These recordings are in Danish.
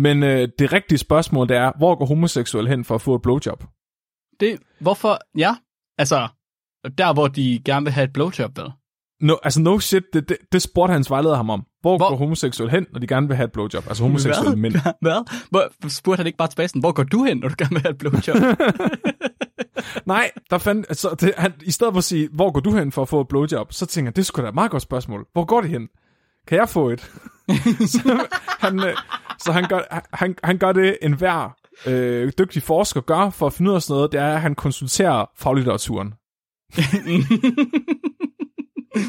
Men øh, det rigtige spørgsmål, det er, hvor går homoseksuel hen for at få et blowjob? Det, hvorfor, ja, altså, der hvor de gerne vil have et blowjob, vel? No, altså no shit, det, det, det spurgte hans vejleder ham om. Hvor, Hvor- går homoseksuel hen, når de gerne vil have et blowjob? Altså homoseksuelle mænd. Hvad? Hvor, spurgte han ikke bare tilbage sådan, hvor går du hen, når du gerne vil have et blowjob? Nej, der fandt, altså, det, han, i stedet for at sige, hvor går du hen for at få et blowjob, så tænker jeg, det skulle da et meget godt spørgsmål. Hvor går det hen? Kan jeg få et? så han, øh, så han, gør, han, han gør det, en hver øh, dygtig forsker gør for at finde ud af sådan noget, det er, at han konsulterer faglitteraturen.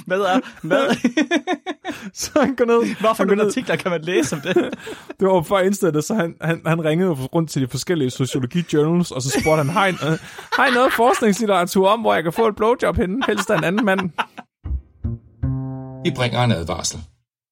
hvad er, hvad? Så han går ned, Hvorfor nogle artikler kan man læse om det? det var før internettet, så han, han, han ringede rundt til de forskellige sociologi journals, og så spurgte han, har I, øh, har I noget forskningslitteratur om, hvor jeg kan få et blowjob henne, helst af en anden mand? Vi bringer en advarsel.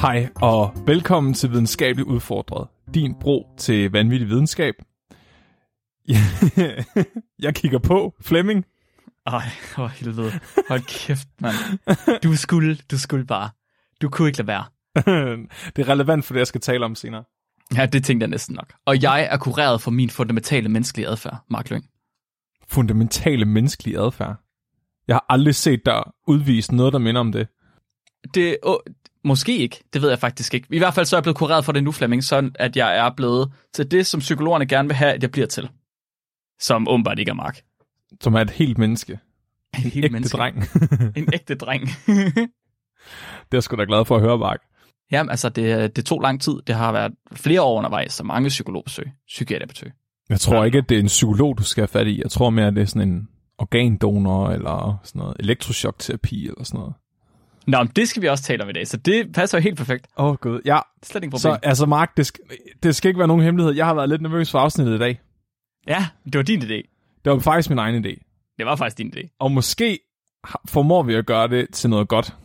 Hej og velkommen til Videnskabeligt Udfordret. Din bro til vanvittig videnskab. jeg kigger på Flemming. Ej, for helvede. Hold kæft, mand. Du skulle, du skulle bare. Du kunne ikke lade være. det er relevant for det, jeg skal tale om senere. Ja, det tænkte jeg næsten nok. Og jeg er kureret for min fundamentale menneskelige adfærd, Mark Lyng. Fundamentale menneskelige adfærd. Jeg har aldrig set dig udvise noget, der minder om det. Det, oh, måske ikke, det ved jeg faktisk ikke. I hvert fald så er jeg blevet kureret for det nu, Flemming, sådan at jeg er blevet til det, som psykologerne gerne vil have, at jeg bliver til. Som åbenbart ikke er Mark. Som er et helt menneske. En helt Ægte menneske. dreng. En ægte dreng. det er sgu da glad for at høre, Mark. Jamen, altså, det, det tog lang tid. Det har været flere år undervejs, så mange psykologbesøg, psykiaterbesøg. Jeg tror ikke, at det er en psykolog, du skal have fat i. Jeg tror mere, at det er sådan en organdonor, eller sådan noget elektrochokterapi, eller sådan noget. Nå, men det skal vi også tale om i dag, så det passer jo helt perfekt. Åh, oh, gud. Ja, Det er slet ikke problem. så altså, Mark, det skal, det skal ikke være nogen hemmelighed. Jeg har været lidt nervøs for afsnittet i dag. Ja, det var din idé. Det var faktisk min egen idé. Det var faktisk din idé. Og måske formår vi at gøre det til noget godt.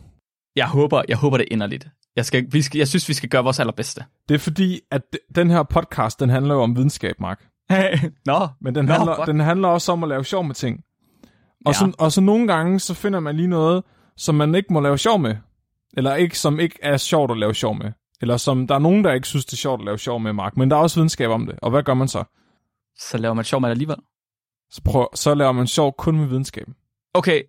Jeg håber, jeg håber det inderligt. Jeg, skal, vi skal, jeg synes, vi skal gøre vores allerbedste. Det er fordi, at den her podcast, den handler jo om videnskab, Mark. Nå, Men den, Nå, handler, den handler også om at lave sjov med ting. Og, Ja. så, og så nogle gange, så finder man lige noget, som man ikke må lave sjov med. Eller ikke, som ikke er sjovt at lave sjov med. Eller som der er nogen, der ikke synes, det er sjovt at lave sjov med, Mark. Men der er også videnskab om det. Og hvad gør man så? så laver man sjov med det alligevel. Så, prøv, så laver man sjov kun med videnskab. Okay,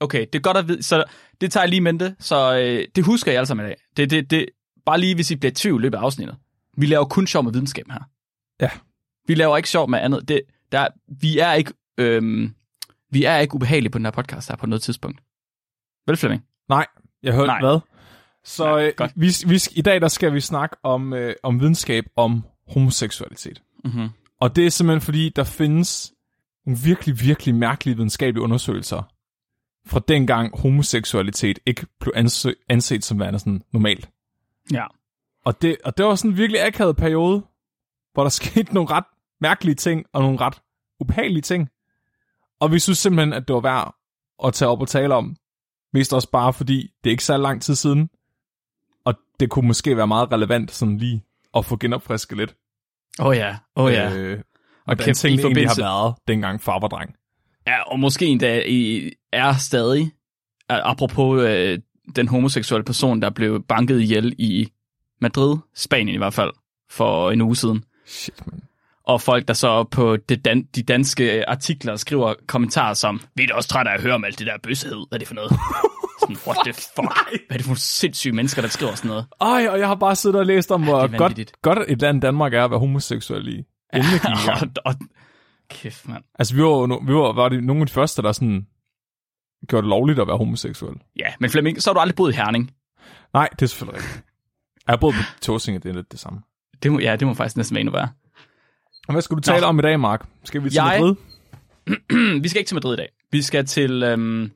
okay, det er godt at vide. Så det tager jeg lige mente, så øh, det husker jeg alle sammen i dag. Det, det, det, bare lige, hvis I bliver i tvivl i løbet af afsnittet. Vi laver kun sjov med videnskab her. Ja. Vi laver ikke sjov med andet. Det, der, vi er ikke... Øhm, vi er ikke ubehagelige på den her podcast her på noget tidspunkt. Vel, Flemming? Nej, jeg hørte Nej. hvad? Så Nej, øh, godt. vi, vi, i dag der skal vi snakke om, øh, om videnskab om homoseksualitet. Mm-hmm. Og det er simpelthen fordi, der findes nogle virkelig, virkelig mærkelige videnskabelige undersøgelser fra dengang homoseksualitet ikke blev anse, anset som værende sådan normalt. Ja. Og det, og det var sådan en virkelig akavet periode, hvor der skete nogle ret mærkelige ting og nogle ret ubehagelige ting. Og vi synes simpelthen, at det var værd at tage op og tale om. Mest også bare fordi, det er ikke så lang tid siden. Og det kunne måske være meget relevant sådan lige at få genopfrisket lidt. Åh oh ja, åh oh ja. Øh, Og hvordan tingene egentlig har forbindelse- været, dengang far var dreng. Ja, og måske endda i, er stadig, apropos øh, den homoseksuelle person, der blev banket ihjel i Madrid, Spanien i hvert fald, for en uge siden. Shit, man. Og folk, der så på det dan- de danske artikler skriver kommentarer som, vi er da også trætte af at høre om alt det der bøshed. Hvad er det for noget? sådan, what the fuck? Hvad er det for nogle sindssyge mennesker, der skriver sådan noget? Ej, og jeg har bare siddet og læst om, hvor godt, godt et land Danmark er at være homoseksuel i. Og, og, kæft, mand. Altså, vi var, vi var, var det nogle af de første, der sådan gjorde det lovligt at være homoseksuel. Ja, men Flemming, så har du aldrig boet i Herning. Nej, det er selvfølgelig rigtigt. Jeg har boet på Tåsinge, det er lidt det samme. Det må, ja, det må faktisk næsten være endnu værre. Og hvad skal du tale Nå. om i dag, Mark? Skal vi til Jeg- Madrid? vi skal ikke til Madrid i dag. Vi skal til øhm,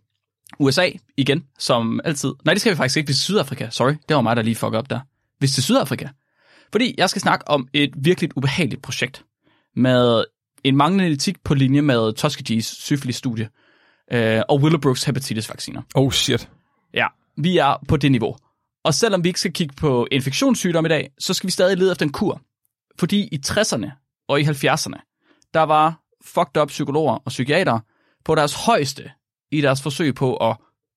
USA igen, som altid. Nej, det skal vi faktisk ikke. Vi skal til Sydafrika. Sorry, det var mig, der lige fuckede op der. Vi skal til Sydafrika. Fordi jeg skal snakke om et virkelig ubehageligt projekt med en manglende etik på linje med Tuskegees syfilis-studie øh, og Willowbrooks hepatitis-vacciner. Oh shit. Ja, vi er på det niveau. Og selvom vi ikke skal kigge på infektionssygdom i dag, så skal vi stadig lede efter en kur. Fordi i 60'erne og i 70'erne, der var fucked up psykologer og psykiater på deres højeste i deres forsøg på at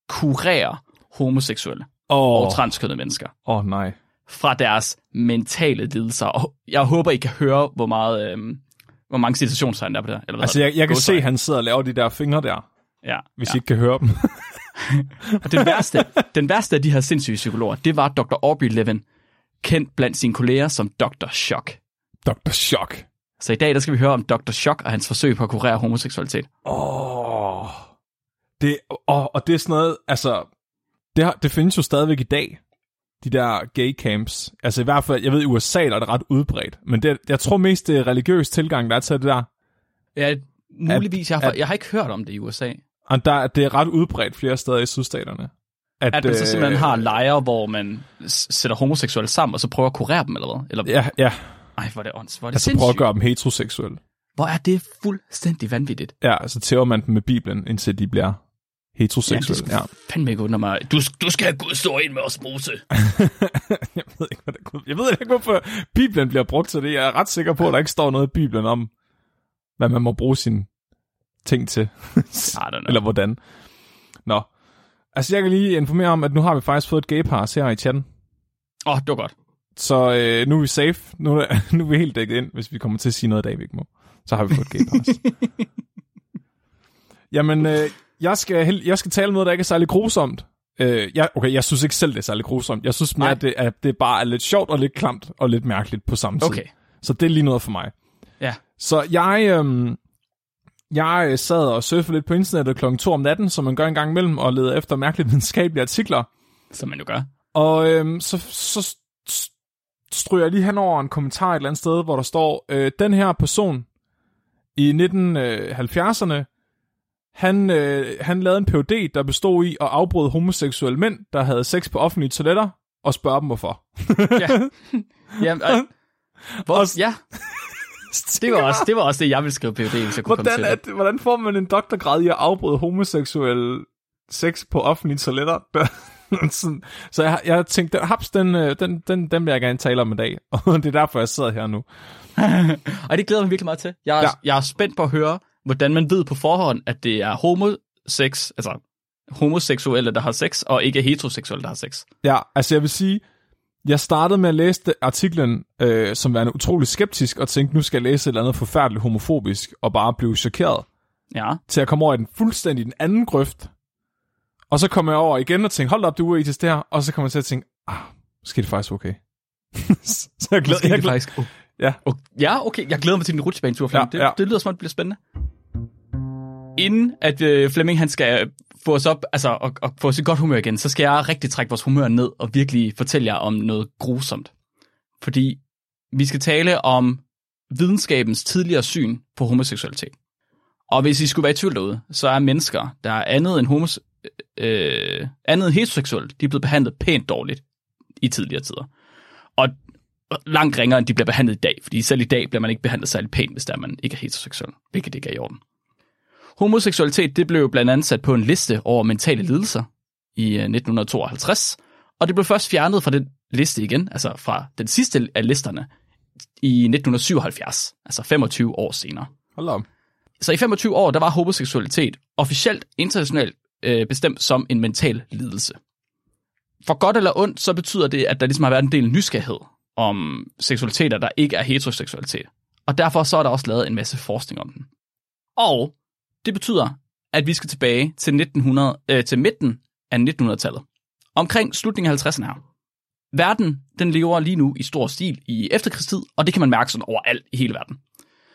kurere homoseksuelle Åh, og transkønnede mennesker oh, oh, nej. fra deres mentale lidelser. Og jeg håber, I kan høre, hvor meget... Øhm, hvor mange citationstegn der er på det. Eller hvad Altså, jeg, jeg kan se, at han sidder og laver de der fingre der, Ja, hvis ja. I ikke kan høre dem. Og den værste, den værste af de her sindssyge psykologer, det var Dr. Aubrey Levin, kendt blandt sine kolleger som Dr. Shock. Dr. Shock. Så i dag der skal vi høre om Dr. Shock og hans forsøg på at kurere homoseksualitet. Åh. Det, oh, og det er sådan noget, altså, det, har, det findes jo stadigvæk i dag, de der gay camps. Altså i hvert fald, jeg ved, i USA der er det ret udbredt, men det, jeg tror mest, det er religiøs tilgang, der er til det der. Ja, muligvis. Jeg har, at- jeg har ikke hørt om det i USA. Og der, det er ret udbredt flere steder i sydstaterne. At, At man så øh, simpelthen har lejre, hvor man s- sætter homoseksuelle sammen, og så prøver at kurere dem, eller hvad? Eller, Ja, ja. Ej, hvor er det ånds, hvor er det Altså prøve at sindssygt. gøre dem heteroseksuelle. Hvor er det fuldstændig vanvittigt. Ja, så tæver man dem med Bibelen, indtil de bliver heteroseksuelle. Ja, Ja, det skulle fandme ikke undre mig. Du, du skal have Guds ord ind med osmose. jeg ved ikke, hvad det Jeg ved ikke, hvorfor Bibelen bliver brugt til det. Jeg er ret sikker på, at der ikke står noget i Bibelen om, hvad man må bruge sine ting til. Eller hvordan. Nå. Altså, jeg kan lige informere om, at nu har vi faktisk fået et gay pass her i chatten. Åh, oh, det var godt. Så øh, nu er vi safe. Nu er, nu er vi helt dækket ind, hvis vi kommer til at sige noget i dag, vi ikke må. Så har vi fået et gay pass. Jamen, øh, jeg, skal, jeg skal tale om noget, der ikke er særlig grusomt. Øh, jeg, okay, jeg synes ikke selv, det er særlig grusomt. Jeg synes mere, at det, at det bare er lidt sjovt og lidt klamt og lidt mærkeligt på samme tid. Okay. Så det er lige noget for mig. Ja. Så jeg, øhm, jeg øh, sad og surfede lidt på internettet klokken 2 om natten, som man gør en gang imellem, og leder efter mærkelige videnskabelige artikler. Som man jo gør. Og øhm, så, så stryger jeg lige hen over en kommentar et eller andet sted, hvor der står, øh, den her person i 1970'erne, han, øh, han lavede en PhD, der bestod i at afbryde homoseksuelle mænd, der havde sex på offentlige toiletter, og spørge dem hvorfor. Ja. Jamen, øh, hvor, Og- ja, det var, også, det var også det, jeg ville skrive PhD, hvis jeg kunne Hvordan, komme til det, hvordan får man en doktorgrad i at afbryde homoseksuel sex på offentlige toiletter? Sådan. så jeg, jeg tænkte, den, haps, den, øh, den, den, den vil jeg gerne tale om i dag. Og det er derfor, jeg sidder her nu. Og det glæder jeg mig virkelig meget til. Jeg er, Ja. jeg er spændt på at høre, hvordan man ved på forhånd, at det er homosex, altså homoseksuelle, der har sex, og ikke heteroseksuelle, der har sex. Ja, altså jeg vil sige, jeg startede med at læse artiklen øh, som værende utrolig skeptisk, og tænkte, nu skal jeg læse et eller andet forfærdeligt homofobisk, og bare blive chokeret, Ja. til at komme over i den fuldstændig den anden grøft. Og så kom jeg over igen og tænkte, hold op, det er uetisk det her, og så kom jeg til at tænke, ah, måske er det faktisk okay. så jeg glæder, er glæder, faktisk... Oh. Ja. Oh, ja, okay. Jeg glæder mig til din rutsjebanetur. Ja, det, ja. det lyder som om, det bliver spændende. Inden at øh, Flemming han skal få os op, altså og, og få os i godt humør igen, så skal jeg rigtig trække vores humør ned og virkelig fortælle jer om noget grusomt. Fordi vi skal tale om videnskabens tidligere syn på homoseksualitet. Og hvis I skulle være i tvivl derude, så er mennesker, der er andet end, homos, øh, andet end heteroseksuelt, de er blevet behandlet pænt dårligt i tidligere tider. Og langt ringere, end de bliver behandlet i dag, fordi selv i dag bliver man ikke behandlet særlig pænt, hvis der man ikke er heteroseksuel, hvilket ikke er i orden. Homoseksualitet det blev blandt andet sat på en liste over mentale lidelser i øh, 1952, og det blev først fjernet fra den liste igen, altså fra den sidste af listerne, i 1977, altså 25 år senere. hold op. Så i 25 år, der var homoseksualitet officielt internationalt øh, bestemt som en mental lidelse. For godt eller ondt, så betyder det, at der ligesom har været en del nysgerrighed om seksualiteter, der ikke er heteroseksualitet. Og derfor så er der også lavet en masse forskning om den. Og det betyder, at vi skal tilbage til, 1900, øh, til midten af 1900-tallet. Omkring slutningen af 50'erne her. Verden, den lever lige nu i stor stil i efterkrigstid, og det kan man mærke sådan overalt i hele verden.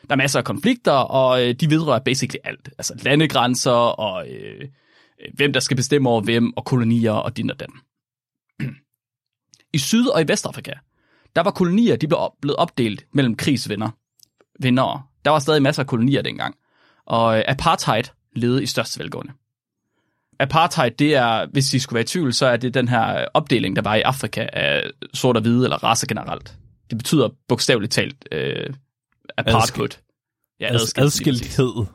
Der er masser af konflikter, og øh, de vedrører basically alt. Altså landegrænser, og øh, øh, hvem der skal bestemme over hvem, og kolonier, og din og den. I Syd- og i Vestafrika, der var kolonier, de blev op, blevet opdelt mellem krigsvenner. Vinder. Der var stadig masser af kolonier dengang. Og øh, apartheid levede i største velgående. Apartheid, det er, hvis I skulle være i tvivl, så er det den her opdeling, der var i Afrika af sort og hvide, eller race generelt. Det betyder bogstaveligt talt øh, apartheid. Ja, Adsk- adskilt, lige præcis. adskilthed.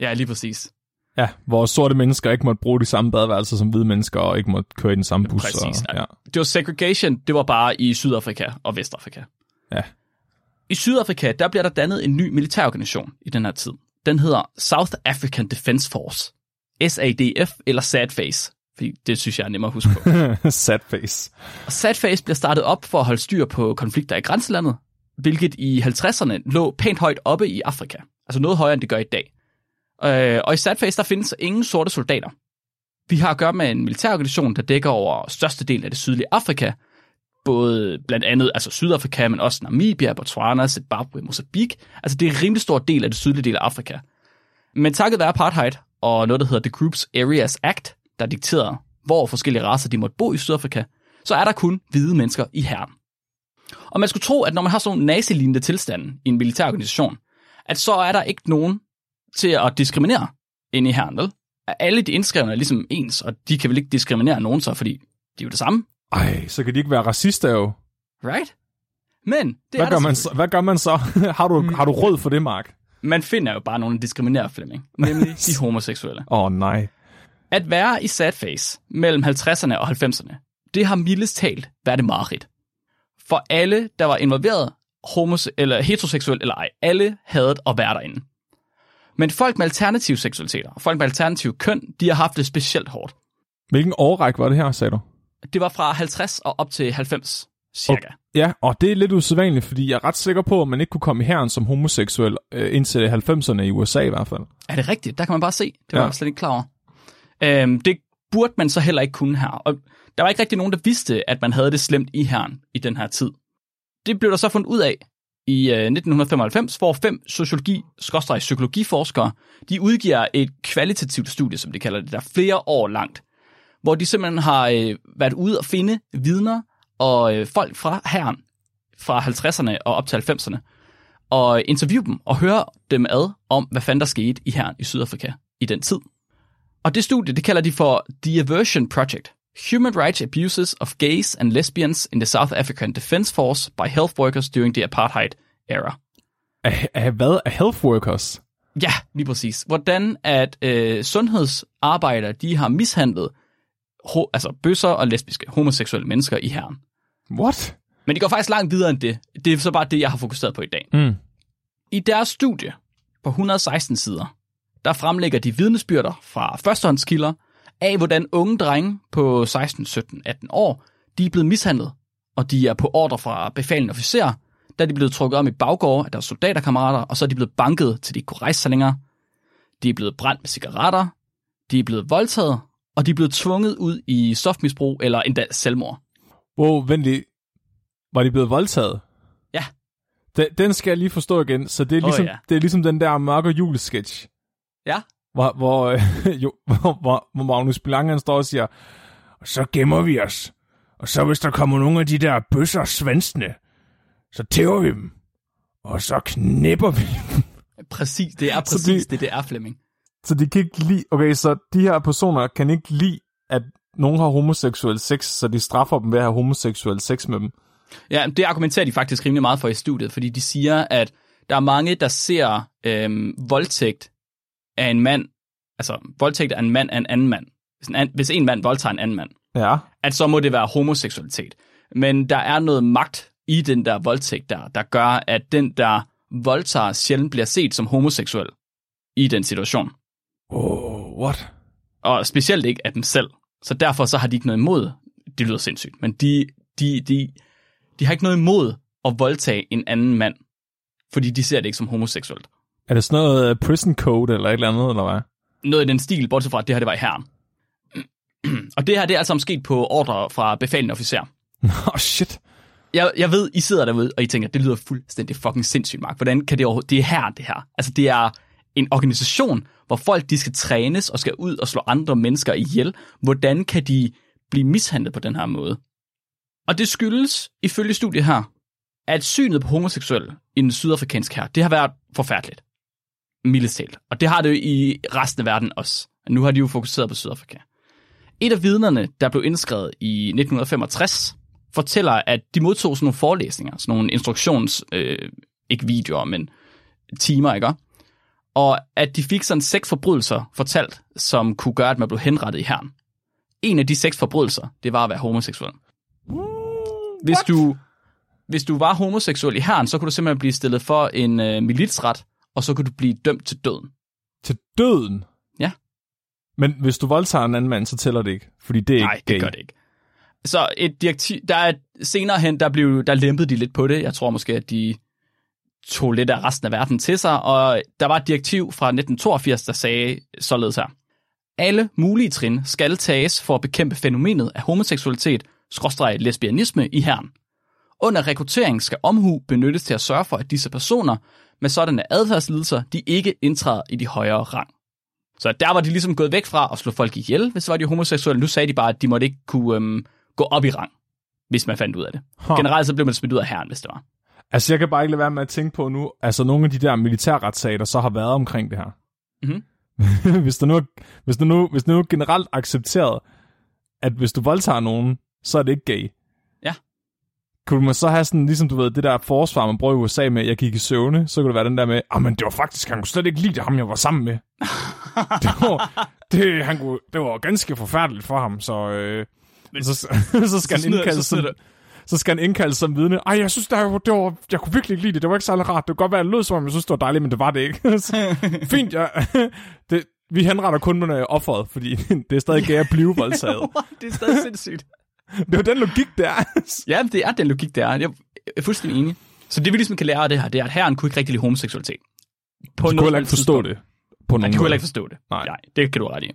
Ja, lige præcis. Ja, hvor sorte mennesker ikke måtte bruge de samme badeværelser som hvide mennesker, og ikke måtte køre i den samme bus. Præcis. Og, ja. Det var segregation, det var bare i Sydafrika og Vestafrika. Ja. I Sydafrika, der bliver der dannet en ny militærorganisation i den her tid. Den hedder South African Defence Force. SADF eller SADFACE, fordi det synes jeg er nemmere at huske på. Sad face. Og SADFACE bliver startet op for at holde styr på konflikter i grænselandet, hvilket i 50'erne lå pænt højt oppe i Afrika. Altså noget højere, end det gør i dag. Øh, og i SADFACE, der findes ingen sorte soldater. Vi har at gøre med en militærorganisation, der dækker over størstedelen af det sydlige Afrika, både blandt andet altså Sydafrika, men også Namibia, Botswana, Zimbabwe, Mozambique. Altså det er en rimelig stor del af det sydlige del af Afrika. Men takket være apartheid og noget, der hedder The Groups Areas Act, der dikterer, hvor forskellige racer de måtte bo i Sydafrika, så er der kun hvide mennesker i herren. Og man skulle tro, at når man har sådan nogle nazilignende tilstanden i en militær organisation, at så er der ikke nogen til at diskriminere inde i herren, vel? At alle de indskrevne er ligesom ens, og de kan vel ikke diskriminere nogen så, fordi de er jo det samme, Ej, så kan de ikke være racister jo. right? Men det Hvad er gør, der man så, hvad gør man så? har, du, har du råd for det, Mark? Man finder jo bare nogle diskriminerede Flemming, nemlig de homoseksuelle. Åh oh, nej. At være i sadface mellem 50'erne og 90'erne, det har mildest talt været et mareridt. For alle, der var involveret, homose- eller heteroseksuel eller ej, alle havde at være derinde. Men folk med alternative seksualiteter, og folk med alternativ køn, de har haft det specielt hårdt. Hvilken årrække var det her, sagde du? Det var fra 50 og op til 90, cirka. Ja, og det er lidt usædvanligt, fordi jeg er ret sikker på, at man ikke kunne komme i herren som homoseksuel øh, indtil 90'erne i USA i hvert fald. Er det rigtigt? Der kan man bare se. Det var Ja. jeg slet ikke klar over. Øhm, det burde man så heller ikke kunne her. Og der var ikke rigtig nogen, der vidste, at man havde det slemt i herren i den her tid. Det blev der så fundet ud af i øh, 1995, hvor fem sociologi-psykologiforskere, de udgiver et kvalitativt studie, som de kalder det, der er flere år langt, hvor de simpelthen har øh, været ude og finde vidner og øh, folk fra herren fra 50'erne og op til 90'erne, og interviewe dem og høre dem ad om, hvad fanden der skete i herren i Sydafrika i den tid. Og det studie, det kalder de for The Aversion Project. Human Rights Abuses of Gays and Lesbians in the South African Defence Force by Health Workers During the Apartheid Era. Af, af hvad? Af health workers? Ja, lige præcis. Hvordan at øh, sundhedsarbejdere, de har mishandlet ho- altså bøsser og lesbiske, homoseksuelle mennesker i herren. What? Men de går faktisk langt videre end det. Det er så bare det, jeg har fokuseret på i dag. Mm. I deres studie på 116 sider, der fremlægger de vidnesbyrder fra førstehåndskilder af, hvordan unge drenge på 16, 17, 18 år, de er blevet mishandlet, og de er på ordre fra befalende officerer, der er de blevet trukket om i baggårde af deres soldaterkammerater, og så er de blevet banket til de ikke kunne rejse sig længere. De er blevet brændt med cigaretter, de er blevet voldtaget, og de er blevet tvunget ud i softmisbrug eller endda selvmord. Wow, vent lige. Var de blevet voldtaget? Ja. Den, den skal jeg lige forstå igen. Så det er ligesom, ja. det er ligesom den der mørke julesketch, Ja, hvor, hvor, øh, jo, hvor, hvor, hvor Magnus Belang han står og siger, og så gemmer vi os. Og så hvis der kommer nogle af de der bøsser svansene, så tæver vi dem. Og så knipper vi dem. præcis. Det er præcis de- det, det er Flemming. Så de kan ikke lide, okay, så de her personer kan ikke lide, at nogen har homoseksuel sex, så de straffer dem ved at have homoseksuel sex med dem. Ja, det argumenterer de faktisk rimelig meget for i studiet, fordi de siger, at der er mange, der ser øhm, voldtægt af en mand, altså voldtægt af en mand af en anden mand. Hvis en, hvis en mand voldtager en anden mand, Ja. at så må det være homoseksualitet. Men der er noget magt i den der voldtægt der, der gør, at den, der voldtager, sjældent bliver set som homoseksuel i den situation. Oh, what? Og specielt ikke af dem selv. Så derfor så har de ikke noget imod, det lyder sindssygt, men de, de, de, de har ikke noget imod at voldtage en anden mand, fordi de ser det ikke som homoseksuelt. Er det sådan noget øh, prison code eller et eller andet, eller hvad? Noget i den stil, bortset fra, at det her det var i herren. og det her det er altså sket på ordre fra befalende officer. Oh, shit. Jeg, jeg ved, I sidder derude, og I tænker, det lyder fuldstændig fucking sindssygt, Mark. Hvordan kan det overhovedet... Det er her, det her. Altså, det er en organisation, hvor folk de skal trænes og skal ud og slå andre mennesker ihjel. Hvordan kan de blive mishandlet på den her måde? Og det skyldes, ifølge studiet her, at synet på homoseksuelle i den sydafrikanske her, det har været forfærdeligt. Mildest talt. Og det har det jo i resten af verden også. Nu har de jo fokuseret på Sydafrika. Et af vidnerne, der blev indskrevet i 1965 fortæller, at de modtog sådan nogle forelæsninger, sådan nogle instruktions, øh, ikke videoer, men timer, ikke? Og at de fik sådan seks forbrydelser fortalt, som kunne gøre, at man blev henrettet i herren. En af de seks forbrydelser, det var at være homoseksuel. Hvis du, hvis du var homoseksuel i herren, så kunne du simpelthen blive stillet for en øh, militsret, og så kunne du blive dømt til døden. Til døden? Ja. Men hvis du voldtager en anden mand, så tæller det ikke, fordi det er Nej, ikke det gay. gør det ikke. Så et direktiv, der er senere hen, der, blev, der lempede de lidt på det. Jeg tror måske, at de tog lidt af resten af verden til sig, og der var et direktiv fra 1982, der sagde således her. Alle mulige trin skal tages for at bekæmpe fænomenet af homoseksualitet, skråstreg lesbianisme i herren. Under rekruttering skal omhu benyttes til at sørge for, at disse personer med sådanne adfærdslidelser, de ikke indtræder i de højere rang. Så der var de ligesom gået væk fra at slå folk ihjel, hvis det var de homoseksuelle. Nu sagde de bare, at de måtte ikke kunne øhm, gå op i rang, hvis man fandt ud af det. Huh. Generelt så blev man smidt ud af herren, hvis det var. Altså, jeg kan bare ikke lade være med at tænke på nu, altså nogle af de der militærretssager, der så har været omkring det her. Mhm. hvis, der nu, hvis, der nu, hvis det nu er generelt accepteret, at hvis du voldtager nogen, så er det ikke gay. Kunne man så have sådan, ligesom du ved, det der forsvar, man bruger i USA med, jeg gik i søvne, så kunne det være den der med, ah, men det var faktisk, han kunne slet ikke lide det, ham jeg var sammen med. det, var, det, han kunne, det var ganske forfærdeligt for ham, så, øh, men, så, så skal han smider- indkaldes så smider så skal han indkaldes som vidne. Ej, jeg synes, det var, det var, jeg kunne virkelig ikke lide det. Det var ikke særlig rart. Det kunne godt være, at lød som om, jeg synes, det var dejligt, men det var det ikke. Så, Fint, ja. det, vi henretter kun med offeret, fordi det er stadig gay at blive voldtaget. det er stadig sindssygt. Det er den logik, der er. Ja, det er den logik, der er. Jeg er fuldstændig enig. Så det vi ligesom kan lære af det her, det er, at herren kunne ikke rigtig lide homoseksualitet. På Du kunne heller ikke forstå det. På nogen de kunne heller ikke forstå det. Nej. Nej, det kan du ret i.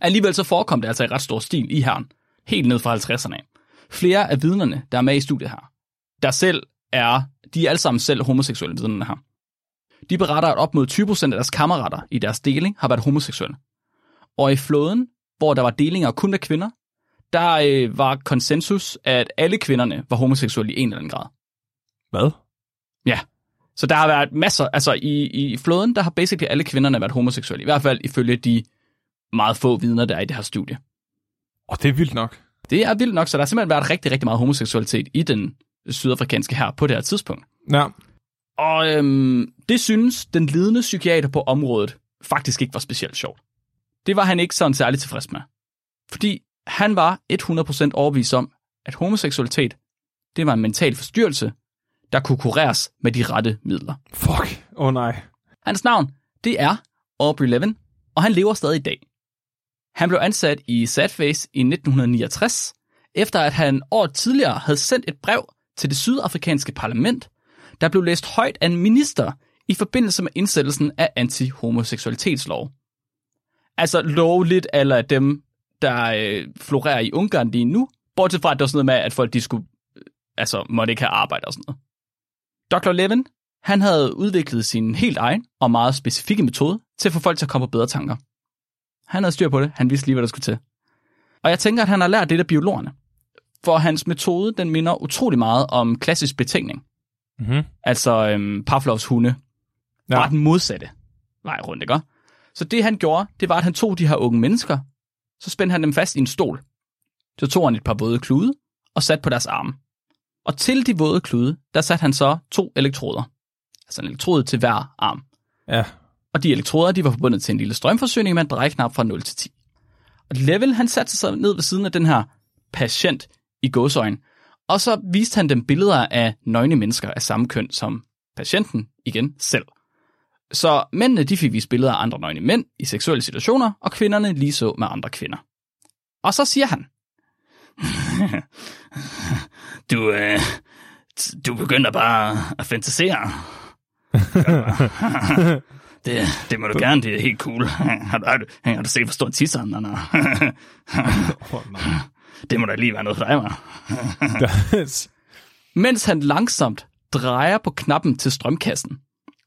Alligevel så forekom det altså i ret stor stil i herren, helt ned fra 50'erne af. Flere af vidnerne, der er med i studiet her, der selv er, de er alle sammen selv homoseksuelle vidnerne her. De beretter, at op mod 20% af deres kammerater i deres deling har været homoseksuelle. Og i flåden, hvor der var delinger kun af kvinder, der øh, var konsensus, at alle kvinderne var homoseksuelle i en eller anden grad. Hvad? Så der har været masser, altså i, i flåden, der har basically alle kvinderne været homoseksuelle. I hvert fald ifølge de meget få vidner, der er i det her studie. Åh, det er vildt nok. Det er vildt nok, så der har simpelthen været rigtig, rigtig meget homoseksualitet i den sydafrikanske her på det her tidspunkt. Ja. Og øhm, det synes den lidende psykiater på området faktisk ikke var specielt sjovt. Det var han ikke sådan særlig tilfreds med. Fordi han var 100% overbevist om, at homoseksualitet, det var en mental forstyrrelse, der kunne kureres med de rette midler. Fuck. Åh oh, nej. Hans navn, det er Aubrey Levin, og han lever stadig i dag. Han blev ansat i Sadface i 1969, efter at han år tidligere havde sendt et brev til det sydafrikanske parlament, der blev læst højt af en minister i forbindelse med indsættelsen af antihomoseksualitetslov. Altså lovligt eller dem, der øh, florerer i Ungarn lige nu, bortset fra, at det var sådan noget med, at folk de skulle, øh, altså måtte ikke have arbejde og sådan noget. Dr. Levin, han havde udviklet sin helt egen og meget specifikke metode til at få folk til at komme på bedre tanker. Han havde styr på det. Han vidste lige, hvad der skulle til. Og jeg tænker, at han har lært det af biologerne. For hans metode, den minder utrolig meget om klassisk betænkning. Mm-hmm. Altså øhm, Pavlovs hunde. Ja. Bare den modsatte vej rundt, ikke? Så det han gjorde, det var, at han tog de her unge mennesker, så spændte han dem fast i en stol. Så tog han et par våde klude og satte på deres arme. Og til de våde klude, der satte han så to elektroder. Altså en elektrode til hver arm. Ja. Og de elektroder, de var forbundet til en lille strømforsyning med en drejeknap fra 0 til 10. Og Level, han satte sig ned ved siden af den her patient i gåsøjne, og så viste han dem billeder af nøgne mennesker af samme køn som patienten, igen selv. Så mændene, de fik vist billeder af andre nøgne mænd i seksuelle situationer, og kvinderne lige så med andre kvinder. Og så siger han, du, øh, du begynder bare at fantasere. Det, det må du gerne, det er helt cool. Har du, har du, har du set, hvor stor tisseren er? Oh, nej. Det må da lige være noget for dig, var. Mens han langsomt drejer på knappen til strømkassen,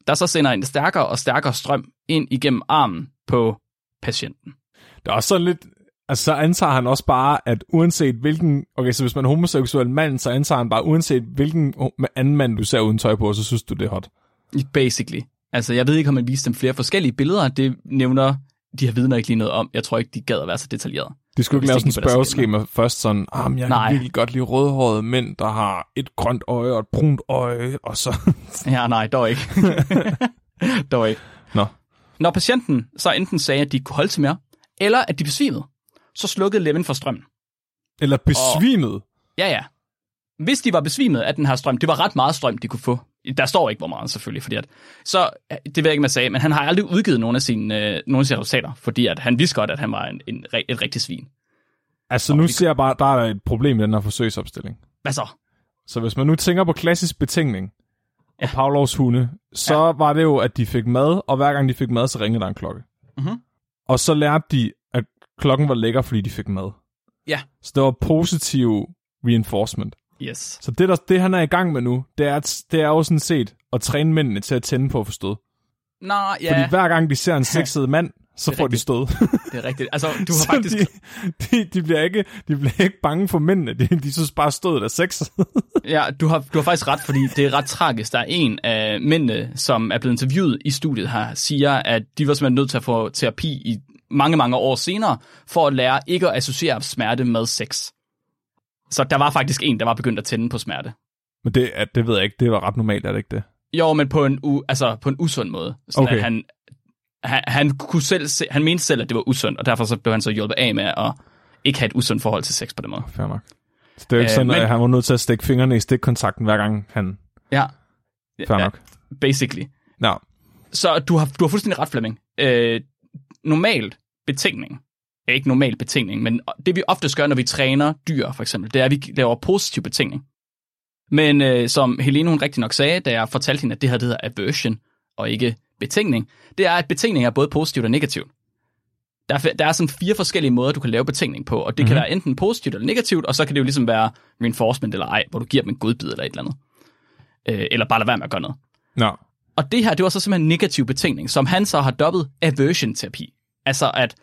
der så sender en stærkere og stærkere strøm ind igennem armen på patienten. Det er også sådan lidt... Altså, så antager han også bare, at uanset hvilken... Okay, så hvis man er homoseksuel mand, så antager han bare, uanset hvilken anden mand, du ser uden tøj på, så synes du, det er hot. Basically. Altså, jeg ved ikke, om man viste dem flere forskellige billeder. Det nævner de her vidner ikke lige noget om. Jeg tror ikke, de gad at være så detaljeret. De skulle ikke lave sådan et spørgeskema først sådan, ah, jeg Nej. kan virkelig godt lide rødhårede mænd, der har et grønt øje og et brunt øje, og så... Ja, nej, dog ikke. dog ikke. Nå. Når patienten så enten sagde, at de ikke kunne holde til mere, eller at de besvimede, så slukkede Levin for strømmen. Eller besvimet. Ja, ja. Hvis de var besvimet af den her strøm, det var ret meget strøm, de kunne få. Der står ikke, hvor meget selvfølgelig, fordi at, så, det ved jeg ikke, man sagde, men han har aldrig udgivet nogle af sine, øh, nogle af sine resultater, fordi at han vidste godt, at han var en, en, et rigtig svin. Altså, nu ser jeg bare, der er et problem i den her forsøgsopstilling. Hvad så? Så hvis man nu tænker på klassisk betingning, og Ja. Pavlovs hunde, så ja. var det jo, at de fik mad, og hver gang de fik mad, så ringede der en klokke. Mhm. Og så lærte de, at klokken var lækker, fordi de fik mad. Ja. Så det var positiv reinforcement. Yes. Så det, der, det han er i gang med nu, det er, det er jo sådan set at træne mændene til at tænde på stød. Nå, ja, Fordi hver gang de ser en sexet mand, så får de rigtigt. stød. det er rigtigt. Altså, du har faktisk... de, de, de, bliver ikke, de bliver ikke bange for mændene. De, de synes bare, stødet er sexet. Ja, du har, du har faktisk ret, fordi det er ret tragisk. Der er en af mændene, som er blevet interviewet i studiet her, siger, at de var simpelthen nødt til at få terapi i mange, mange år senere, for at lære ikke at associere smerte med sex. Så der var faktisk en, der var begyndt at tænde på smerte. Men det, er- det ved jeg ikke. Det var ret normalt, er det ikke det? Jo, men på en, u, altså på en usund måde. Sådan Okay. at han, han, han, kunne selv se, han mente selv, at det var usundt, og derfor så blev han så hjulpet af med at ikke have et usundt forhold til sex på den måde. Fair nok. Så det er jo ikke Øh, sådan, men- at han var nødt til at stikke fingrene i stikkontakten, hver gang han... Ja. Fair ja, nok. Basically. Ja. Så du har, du har fuldstændig ret, Flemming. Øh, normal betingning, er ikke normal betingning, men det vi ofte gør, når vi træner dyr, for eksempel, det er, at vi laver positiv betingning. Men øh, som Helene hun rigtig nok sagde, da jeg fortalte hende, at det her det hedder aversion, og ikke betingning, det er, at betingning er både positivt og negativt. Der er, der er sådan fire forskellige måder, du kan lave betingning på, og det mm-hmm. kan være enten positivt eller negativt, og så kan det jo ligesom være reinforcement eller ej, hvor du giver dem en godbid eller et eller andet. Øh, eller bare lade være med at gøre noget. Nå. Og det her, det var så simpelthen en negativ betingning, som han så har dobbelt aversion-terapi. Altså at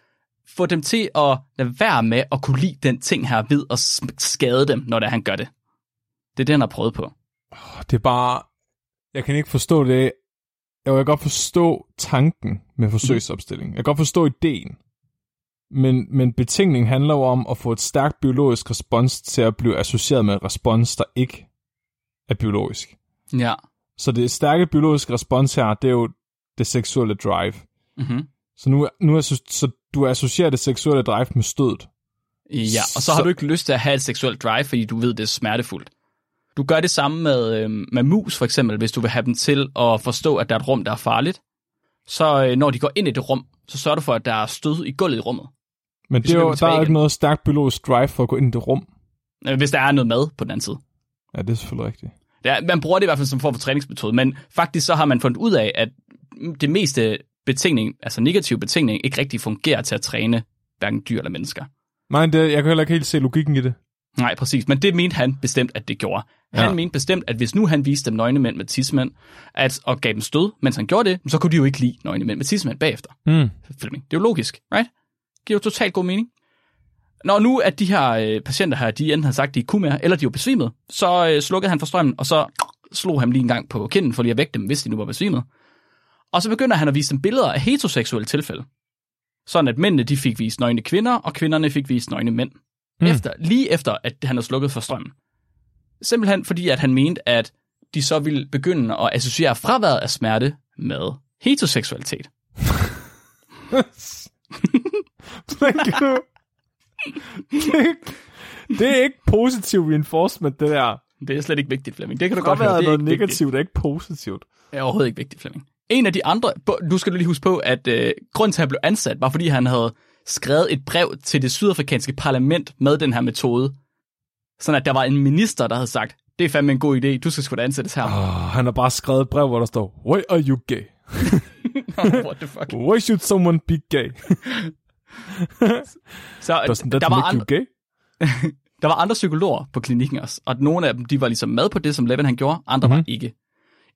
få dem til at lade være med at kunne lide den ting her ved at skade dem, når det er, han gør det. Det er det, han har prøvet på. Det er bare... Jeg kan ikke forstå det. Jeg kan godt forstå tanken med forsøgsopstilling. Jeg kan godt forstå ideen. Men, men betingning handler jo om at få et stærkt biologisk respons til at blive associeret med en respons, der ikke er biologisk. Ja. Så det stærke biologiske respons her, det er jo det seksuelle drive. Mm-hmm. Så nu, nu er, så du associerer det seksuelle drive med stødet. Ja, og så har Så- du ikke lyst til at have et seksuelt drive, fordi du ved, det er smertefuldt. Du gør det samme med, øh, med mus, for eksempel, hvis du vil have dem til at forstå, at der er et rum, der er farligt. Så øh, når de går ind i det rum, så sørger du for, at der er stød i gulvet i rummet. Men det er skal jo, der er jo ikke noget stærkt biologisk drive for at gå ind i det rum. Øh, Hvis der er noget mad på den anden side. Ja, det er selvfølgelig rigtigt. Ja, man bruger det i hvert fald som form for træningsmetode, men faktisk så har man fundet ud af, at det meste betingning, altså negativ betingning, ikke rigtig fungerer til at træne hverken dyr eller mennesker. Nej, det, jeg kan heller ikke helt se logikken i det. Nej, præcis. Men det mente han bestemt, at det gjorde. Han Ja. mente bestemt, at hvis nu han viste dem nøgne mænd med tidsmænd, at, og gav dem stød, mens han gjorde det, så kunne de jo ikke lide nøgne mænd med tidsmænd bagefter. Mm. Flemming. Det er jo logisk, right? Det giver jo totalt god mening. Når nu, at de her øh, patienter her, de enten har sagt, de kunne mere, eller de var besvimet, så øh, slukkede han for strømmen, og så slog han lige en gang på kinden, for lige at vække dem, hvis de nu var besvimet. Og så begynder han at vise dem billeder af heteroseksuelle tilfælde. Sådan at mændene de fik vist nøgne kvinder, og kvinderne fik vist nøgne mænd. Mm. Efter, lige efter, at han havde slukket for strømmen. Simpelthen fordi, at han mente, at de så ville begynde at associere fraværet af smerte med heteroseksualitet. Det, er ikke, positiv reinforcement, det der. Det er slet ikke vigtigt, Flemming. Det kan du godt høre. Det er noget ikke vigtigt. negativt, det er ikke positivt. Det er overhovedet ikke vigtigt, Flemming. En af de andre, nu skal du lige huske på, at øh, grunden til, at han blev ansat, var fordi han havde skrevet et brev til det sydafrikanske parlament med den her metode. Sådan at der var en minister, der havde sagt, det er fandme en god idé, du skal sgu da ansættes her. Oh, han har bare skrevet et brev, hvor der står, Why are you gay? What the fuck? Why should someone be gay? Så Doesn't that der, var andre, gay? der var andre psykologer på klinikken også, og nogle af dem, de var ligesom med på det, som Levin han gjorde, andre mm-hmm. var ikke.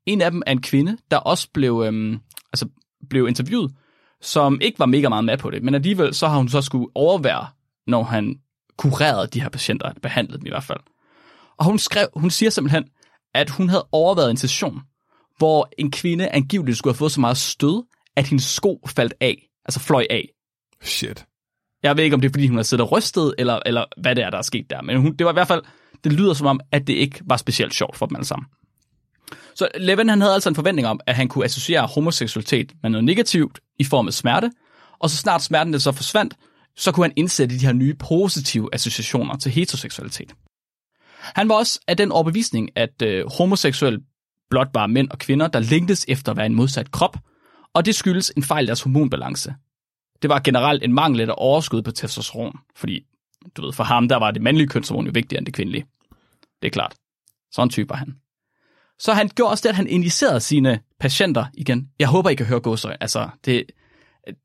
En af dem er en kvinde, der også blev, øhm, altså, blev interviewet, som ikke var mega meget med på det, men alligevel så har hun så skulle overvære, når han kurerede de her patienter, behandlede dem i hvert fald. Og hun, skrev, hun siger simpelthen, at hun havde overværet en session, hvor en kvinde angiveligt skulle have fået så meget stød, at hendes sko faldt af, altså fløj af. Shit. Jeg ved ikke, om det er, fordi hun har siddet og rystet, eller, eller hvad det er, der er sket der. Men hun, det var i hvert fald, det lyder som om, at det ikke var specielt sjovt for dem alle sammen. Så Levin han havde altså en forventning om, at han kunne associere homoseksualitet med noget negativt i form af smerte, og så snart smerten det så forsvandt, så kunne han indsætte de her nye positive associationer til heteroseksualitet. Han var også af den overbevisning, at øh, homoseksuel blot var mænd og kvinder, der længtes efter at være en modsat krop, og det skyldes en fejl i deres hormonbalance. Det var generelt en mangel eller overskud på testosteron, fordi du ved, for ham der var det mandlige kønshormon jo vigtigere end det kvindelige. Det er klart. Sådan type var han. Så han gjorde også det, at han injicerede sine patienter igen. Jeg håber, I kan høre gåsøj. Altså, det,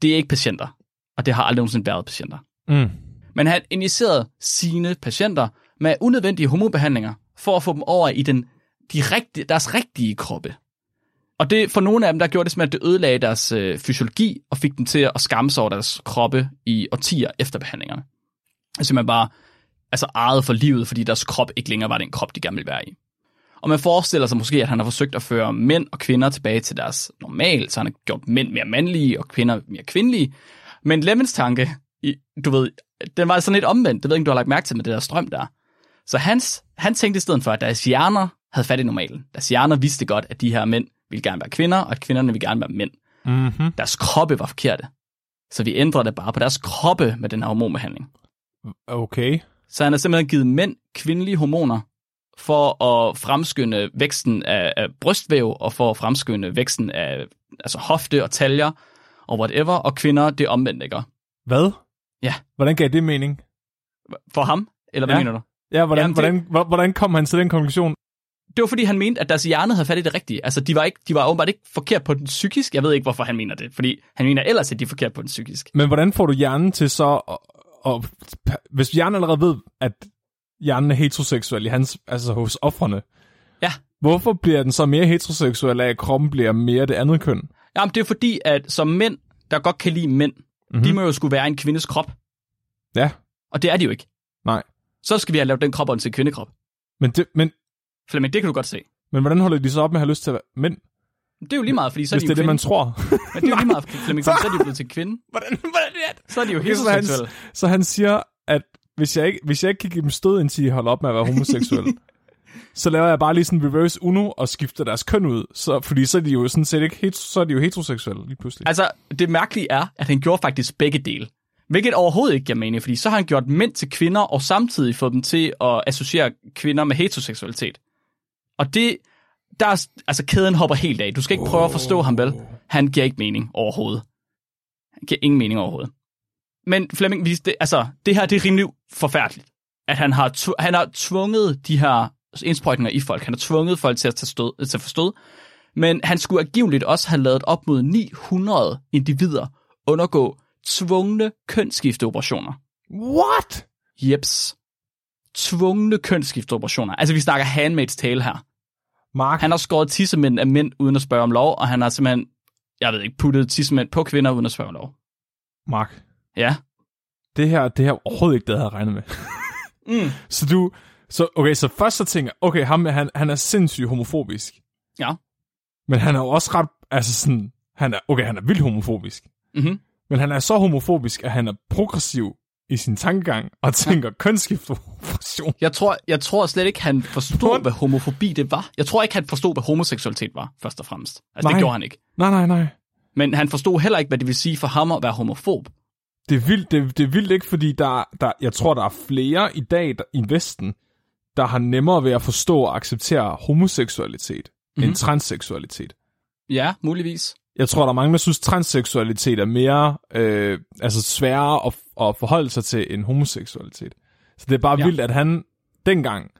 det er ikke patienter, og det har aldrig nogensinde været patienter. Mm. Men han injicerede sine patienter med unødvendige hormonbehandlinger, for at få dem over i den, de rigtige, deres rigtige kroppe. Og det, for nogle af dem, der gjorde det simpelthen, at det ødelagde deres øh, fysiologi, og fik dem til at skamme sig over deres kroppe i årtier efter behandlingerne. Simpelthen bare altså ejet for livet, fordi deres krop ikke længere var den krop, de gerne ville være i. Og man forestiller sig måske, at han har forsøgt at føre mænd og kvinder tilbage til deres normal, så han har gjort mænd mere mandlige og kvinder mere kvindelige. Men Lemons tanke, du ved, den var sådan lidt omvendt. Det ved ikke, du har lagt mærke til med det der strøm der. Så hans, han tænkte i stedet for, at deres hjerner havde fat i normalen. Deres hjerner vidste godt, at de her mænd ville gerne være kvinder, og at kvinderne ville gerne være mænd. Mm-hmm. Deres kroppe var forkerte. Så vi ændrede det bare på deres kroppe med den her hormonbehandling. Okay. Så han har simpelthen givet mænd kvindelige hormoner for at fremskynde væksten af, af brystvæv og for at fremskynde væksten af altså hofte og taljer og whatever, og kvinder det omvendt, ikke? Hvad? Ja. Hvordan gav det mening? For ham? Eller hvad Ja. mener du? Ja, hvordan, Jamen, det- hvordan, hvor- hvordan kom han til den konklusion? Det var fordi, han mente, at deres hjerne havde fat i det rigtige. Altså, de var, ikke, de var åbenbart ikke forkert på den psykisk. Jeg ved ikke, hvorfor han mener det. Fordi han mener ellers, at de er forkert på den psykisk. Men hvordan får du hjernen til så... Og, og, hvis hjernen allerede ved, at hjernen er heteroseksuel i hans, altså hos offrene, Ja. hvorfor bliver den så mere heteroseksuel af, at kroppen bliver mere det andet køn? Jamen, det er fordi, at som mænd, der godt kan lide mænd, mm-hmm. de må jo skulle være en kvindes krop. Ja, Og det er de jo ikke. nej. Så skal vi have lavet den krop om til en kvindekrop. Men, det, men, Flemming, det kan du godt se. men hvordan holder de så op med at have lyst til at være mænd, Det er jo lige meget, fordi så er hvis de det er det, man tror? Men det er jo lige meget, Flemming, fordi så er de jo blevet til kvinde. hvordan, hvordan er det? Så er de jo Okay, så, han, heteroseksuelle. så han siger, at hvis jeg ikke, hvis jeg ikke kan give dem stød, indtil de holder op med at være homoseksuel, så laver jeg bare lige sådan reverse uno og skifter deres køn ud. Så, fordi så er de jo sådan set ikke hetero, så er de jo heteroseksuelle lige pludselig. Altså, det mærkelige er, at han gjorde faktisk begge dele. Hvilket overhovedet ikke giver mening, fordi så har han gjort mænd til kvinder, og samtidig fået dem til at associere kvinder med heteroseksualitet. Og det, der er, altså kæden hopper helt af. Du skal ikke prøve at forstå ham, vel? Han giver ikke mening overhovedet. Han giver ingen mening overhovedet. Men Flemming, det, altså, det her det er rimelig forfærdeligt. At han har, tv- han har tvunget de her indsprøjtninger i folk. Han har tvunget folk til at, tage stød, til at forstå. Men han skulle angiveligt også have lavet op mod 900 individer undergå tvungne kønsskifteoperationer. What? Jeps. Tvungne kønsskifteoperationer. Altså, vi snakker handmaid's tale her. Mark, Han har skåret tissemænd af mænd uden at spørge om lov, og han har simpelthen, jeg ved ikke, puttet tissemænd på kvinder uden at spørge om lov. Mark, Ja. det her, det her er overhovedet ikke det, jeg havde regnet med. Mm. Så du, så, okay, så først så tænker okay, ham, han, han er sindssygt homofobisk. Ja. Men han er jo også ret, altså sådan, han er, okay, han er vildt homofobisk. Mm-hmm. Men han er så homofobisk, at han er progressiv i sin tankegang og tænker ja. kønsskifteoperation. Jeg tror, jeg tror slet ikke, han forstod, hvad homofobi det var. Jeg tror ikke, han forstod, hvad homoseksualitet var, først og fremmest. Altså, Nej. det gjorde han ikke. Nej, nej, nej. Men han forstod heller ikke, hvad det vil sige for ham at være homofob. Det er vildt, det, det er vildt ikke, fordi der, der, jeg tror, der er flere i dag der, i Vesten, der har nemmere ved at forstå og acceptere homoseksualitet mm-hmm. end transseksualitet. Ja, muligvis. Jeg tror, der er mange, der synes, transseksualitet er mere øh, altså sværere at, at forholde sig til end homoseksualitet. Så det er bare Ja. ja. vildt, at han dengang,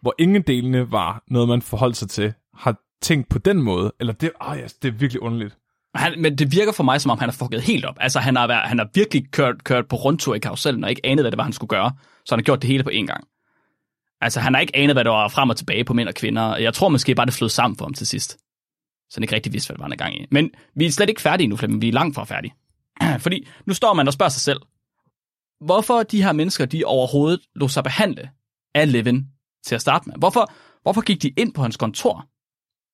hvor ingen delene var noget, man forholdt sig til, har tænkt på den måde. Eller det, ah, ja, det er virkelig underligt. Han, men det virker for mig, som om han har fucket helt op. Altså, han har, været, han har virkelig kørt, kørt på rundtur i karusellen, og ikke anet, hvad det var, han skulle gøre. Så han har gjort det hele på én gang. Altså, han har ikke anet, hvad der var frem og tilbage på mænd og kvinder. Jeg tror måske bare, det flød sammen for ham til sidst. Så han ikke rigtig vidste, hvad det var, han er gang i. Men vi er slet ikke færdige nu, Flemming. Vi er langt fra færdige. Fordi nu står man og spørger sig selv, hvorfor de her mennesker, de overhovedet lå sig behandle af Levin til at starte med. Hvorfor, hvorfor gik de ind på hans kontor?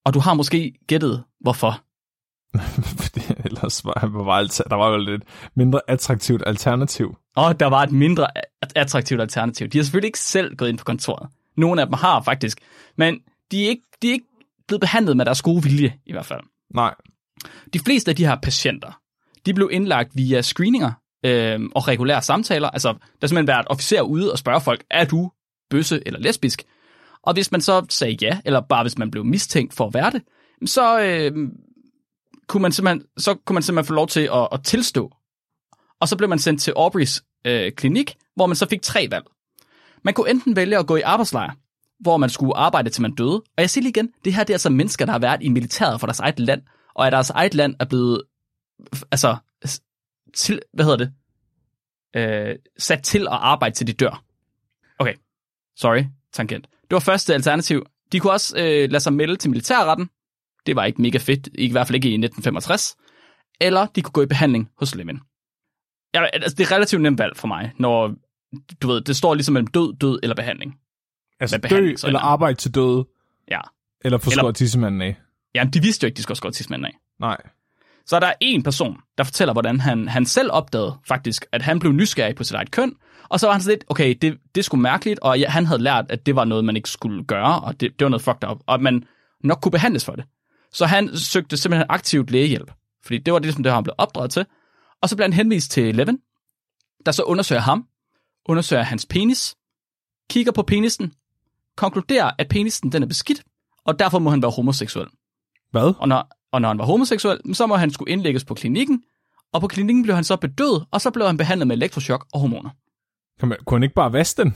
Og du har måske gættet, hvorfor. Ellers var, var der var jo lidt mindre attraktivt alternativ. Og der var et mindre attraktivt alternativ. De har selvfølgelig ikke selv gået ind på kontoret. Nogle af dem har faktisk. Men de er ikke, de er ikke blevet behandlet med deres gode vilje, i hvert fald. Nej. De fleste af de her patienter, de blev indlagt via screeninger øh, og regulære samtaler. Altså, der har simpelthen været officer ude og spørge folk, er du bøsse eller lesbisk? Og hvis man så sagde ja, eller bare hvis man blev mistænkt for at være det, så, øh, kunne, man simpelthen, så kunne man simpelthen få lov til at, at tilstå. Og så blev man sendt til Aubreys øh, klinik, hvor man så fik tre valg. Man kunne enten vælge at gå i arbejdslejr, hvor man skulle arbejde til man døde. Og jeg siger lige igen, det her det er altså mennesker, der har været i militæret for deres eget land, og at deres eget land er blevet, altså, til, hvad hedder det, øh, sat til at arbejde til de dør. Okay, sorry, tangent. Det var første alternativ. De kunne også øh, lade sig melde til militærretten. Det var ikke mega fedt, i hvert fald ikke i 1965. Eller de kunne gå i behandling hos Levin. Ja, altså, det er relativt nemt valg for mig, når du ved, det står ligesom mellem død, død eller behandling. Altså dø eller arbejde til døde. Ja. Eller få skåret tissemanden af. Jamen, de vidste jo ikke, de skulle skåret tissemanden af. Nej. Så er der en person, der fortæller, hvordan han, han selv opdagede faktisk, at han blev nysgerrig på sit eget køn, og så var han sådan lidt, okay, det, det skulle mærkeligt, og ja, han havde lært, at det var noget, man ikke skulle gøre, og det, det var noget fucked up, og at man nok kunne behandles for det. Så han søgte simpelthen aktivt lægehjælp, fordi det var det, som det, han blev opdraget til. Og så blev han henvist til Levin, der så undersøger ham, undersøger hans penis, kigger på penisen, konkluderer, at penisen den er beskidt, og derfor må han være homoseksuel. Hvad? Og når, og når han var homoseksuel, så må han skulle indlægges på klinikken, og på klinikken blev han så bedøvet, og så blev han behandlet med elektroshock og hormoner. Kan man, kunne han ikke bare vaske den?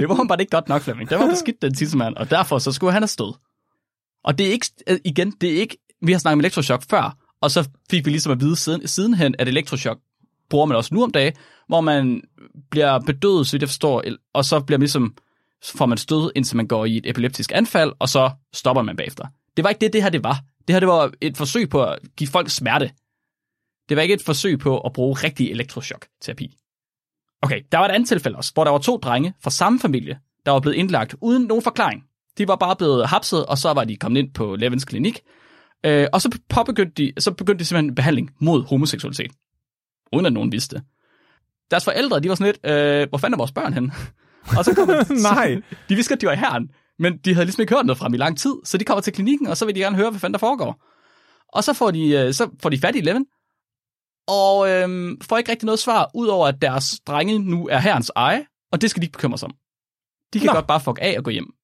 det var han bare ikke godt nok, Flemming. Det var beskidt, den tissemand, og derfor så skulle han have stået. Og det er ikke, øh, igen, det er ikke, vi har snakket om elektroshock før, og så fik vi ligesom at vide siden, sidenhen, at elektroshock bruger man også nu om dagen, hvor man bliver bedøvet, så vidt jeg forstår, og så bliver man ligesom, får man stød, indtil man går i et epileptisk anfald, og så stopper man bagefter. Det var ikke det, det her det var. Det her det var et forsøg på at give folk smerte. Det var ikke et forsøg på at bruge rigtig elektroshock-terapi. Okay, der var et andet tilfælde også, hvor der var to drenge fra samme familie, der var blevet indlagt uden nogen forklaring. De var bare blevet hapset, og så var de kommet ind på Levens klinik. Øh, og så, påbegyndte de, så begyndte de simpelthen behandling mod homoseksualitet. Uden at nogen vidste. Deres forældre, de var sådan lidt, øh, hvor fanden er vores børn hen? og så kom Nej. Så, de vidste at de var i herren, men de havde ligesom ikke hørt noget fra dem i lang tid, så de kommer til klinikken, og så vil de gerne høre, hvad fanden der foregår. Og så får de, øh, så får de fat i Leven, og øh, får ikke rigtig noget svar, udover at deres drenge nu er herrens eje, og det skal de ikke bekymre sig om. De kan Nå. godt bare fuck af og gå hjem.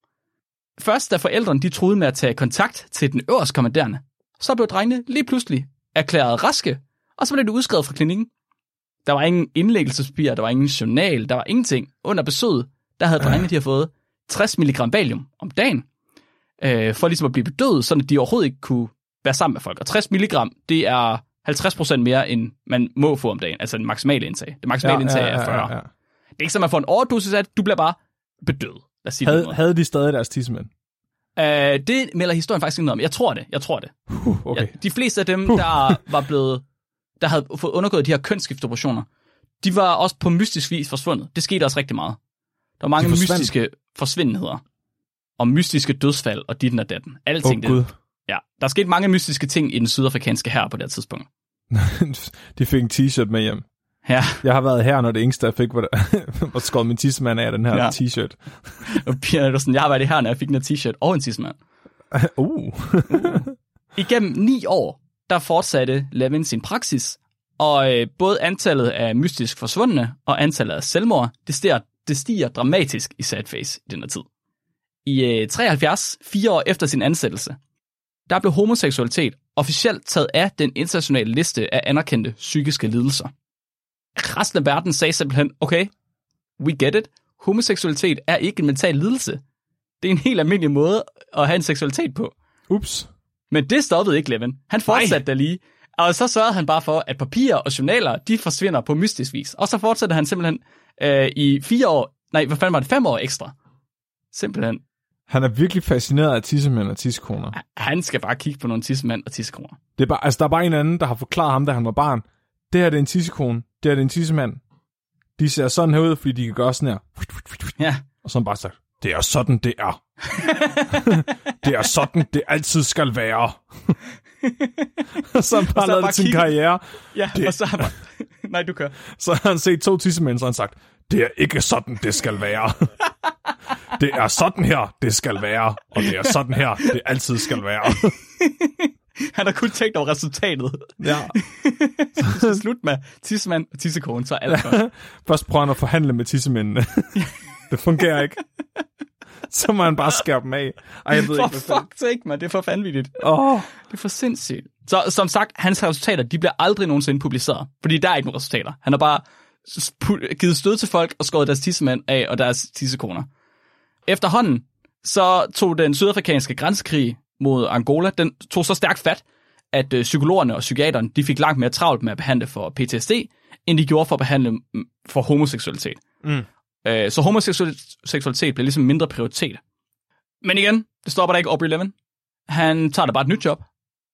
Først da forældrene de troede med at tage kontakt til den øverste kommanderende, så blev drengene lige pludselig erklæret raske, og så blev de udskrevet fra klinikken. Der var ingen indlæggelsespapir, der var ingen journal, der var ingenting. Under besøget, der havde drengene de har fået 60 mg valium om dagen, øh, for ligesom at blive bedøvet, så de overhovedet ikke kunne være sammen med folk. Og 60 mg, det er 50% mere, end man må få om dagen, altså den maksimale indtag. Det maksimale ja, indtag ja, ja, er 40. Ja, ja. Det er ikke som at få en overdosis af du bliver bare bedøvet. Lad os sige havde, havde de stadig deres tissemænd? Uh, det melder historien faktisk ikke noget om. Jeg tror det. Jeg tror det. Uh, okay. ja, de fleste af dem, uh. der var blevet, der havde fået undergået de her kønsskiftoperationer, de var også på mystisk vis forsvundet. Det skete også rigtig meget. Der var mange mystiske forsvindenheder. Og mystiske dødsfald, og dit og datten. Alting oh, det. Ja, der skete mange mystiske ting i den sydafrikanske her på det tidspunkt. de fik en t-shirt med hjem. Ja. Jeg har været her, når det eneste, jeg fik, var, var skåret min tissemand af den her ja. t-shirt. og Pia sådan, jeg har været her, når jeg fik den her t-shirt og en tissemand. uh. uh. Igennem ni år, der fortsatte Levin sin praksis, og øh, både antallet af mystisk forsvundne og antallet af selvmord, det stiger, det stiger dramatisk i Sadface i den her tid. I øh, 73, fire år efter sin ansættelse, der blev homoseksualitet officielt taget af den internationale liste af anerkendte psykiske lidelser resten af verden sagde simpelthen, okay, we get it. Homoseksualitet er ikke en mental lidelse. Det er en helt almindelig måde at have en seksualitet på. Ups. Men det stoppede ikke Levin. Han fortsatte da lige. Og så sørgede han bare for, at papirer og journaler, de forsvinder på mystisk vis. Og så fortsatte han simpelthen øh, i fire år, nej, hvad fanden var det, fem år ekstra. Simpelthen. Han er virkelig fascineret af tissemænd og tissekoner. Han skal bare kigge på nogle tissemænd og tissekoner. Det er bare, altså, der er bare en anden, der har forklaret ham, da han var barn. Det her det er en tissekone det er den tissemand. De ser sådan her ud, fordi de kan gøre sådan her. Ja. Og så bare sagt, det er sådan, det er. det er sådan, det altid skal være. og så har han bare lavet sin kigget- karriere. Ja, Det- og så har bare... Nej, du kører. Så har han set to tissemænd, så han sagt, det er ikke sådan, det skal være. det er sådan her, det skal være. Og det er sådan her, det altid skal være. Han har kun tænkt over resultatet. ja. Så slut med tissemand og tissekone, så er alt godt. Først prøver han at forhandle med tissemændene. det fungerer ikke. Så må han bare skære dem af. Ej, jeg ved For ikke, fuck sake, man. Det er for vanvittigt. Åh, Det er for sindssygt. Så som sagt, hans resultater, de bliver aldrig nogensinde publiceret. Fordi der er ikke nogen resultater. Han har bare givet stød til folk og skåret deres tissemand af og deres tissekoner. Efterhånden, så tog den sydafrikanske grænsekrig mod Angola, den tog så stærkt fat, at øh, psykologerne og psykiaterne, de fik langt mere travlt med at behandle for PTSD, end de gjorde for at behandle mm, for homoseksualitet. Mm. Øh, så homoseksualitet blev ligesom mindre prioritet. Men igen, det stopper der ikke Aubrey Levin. Han tager da bare et nyt job,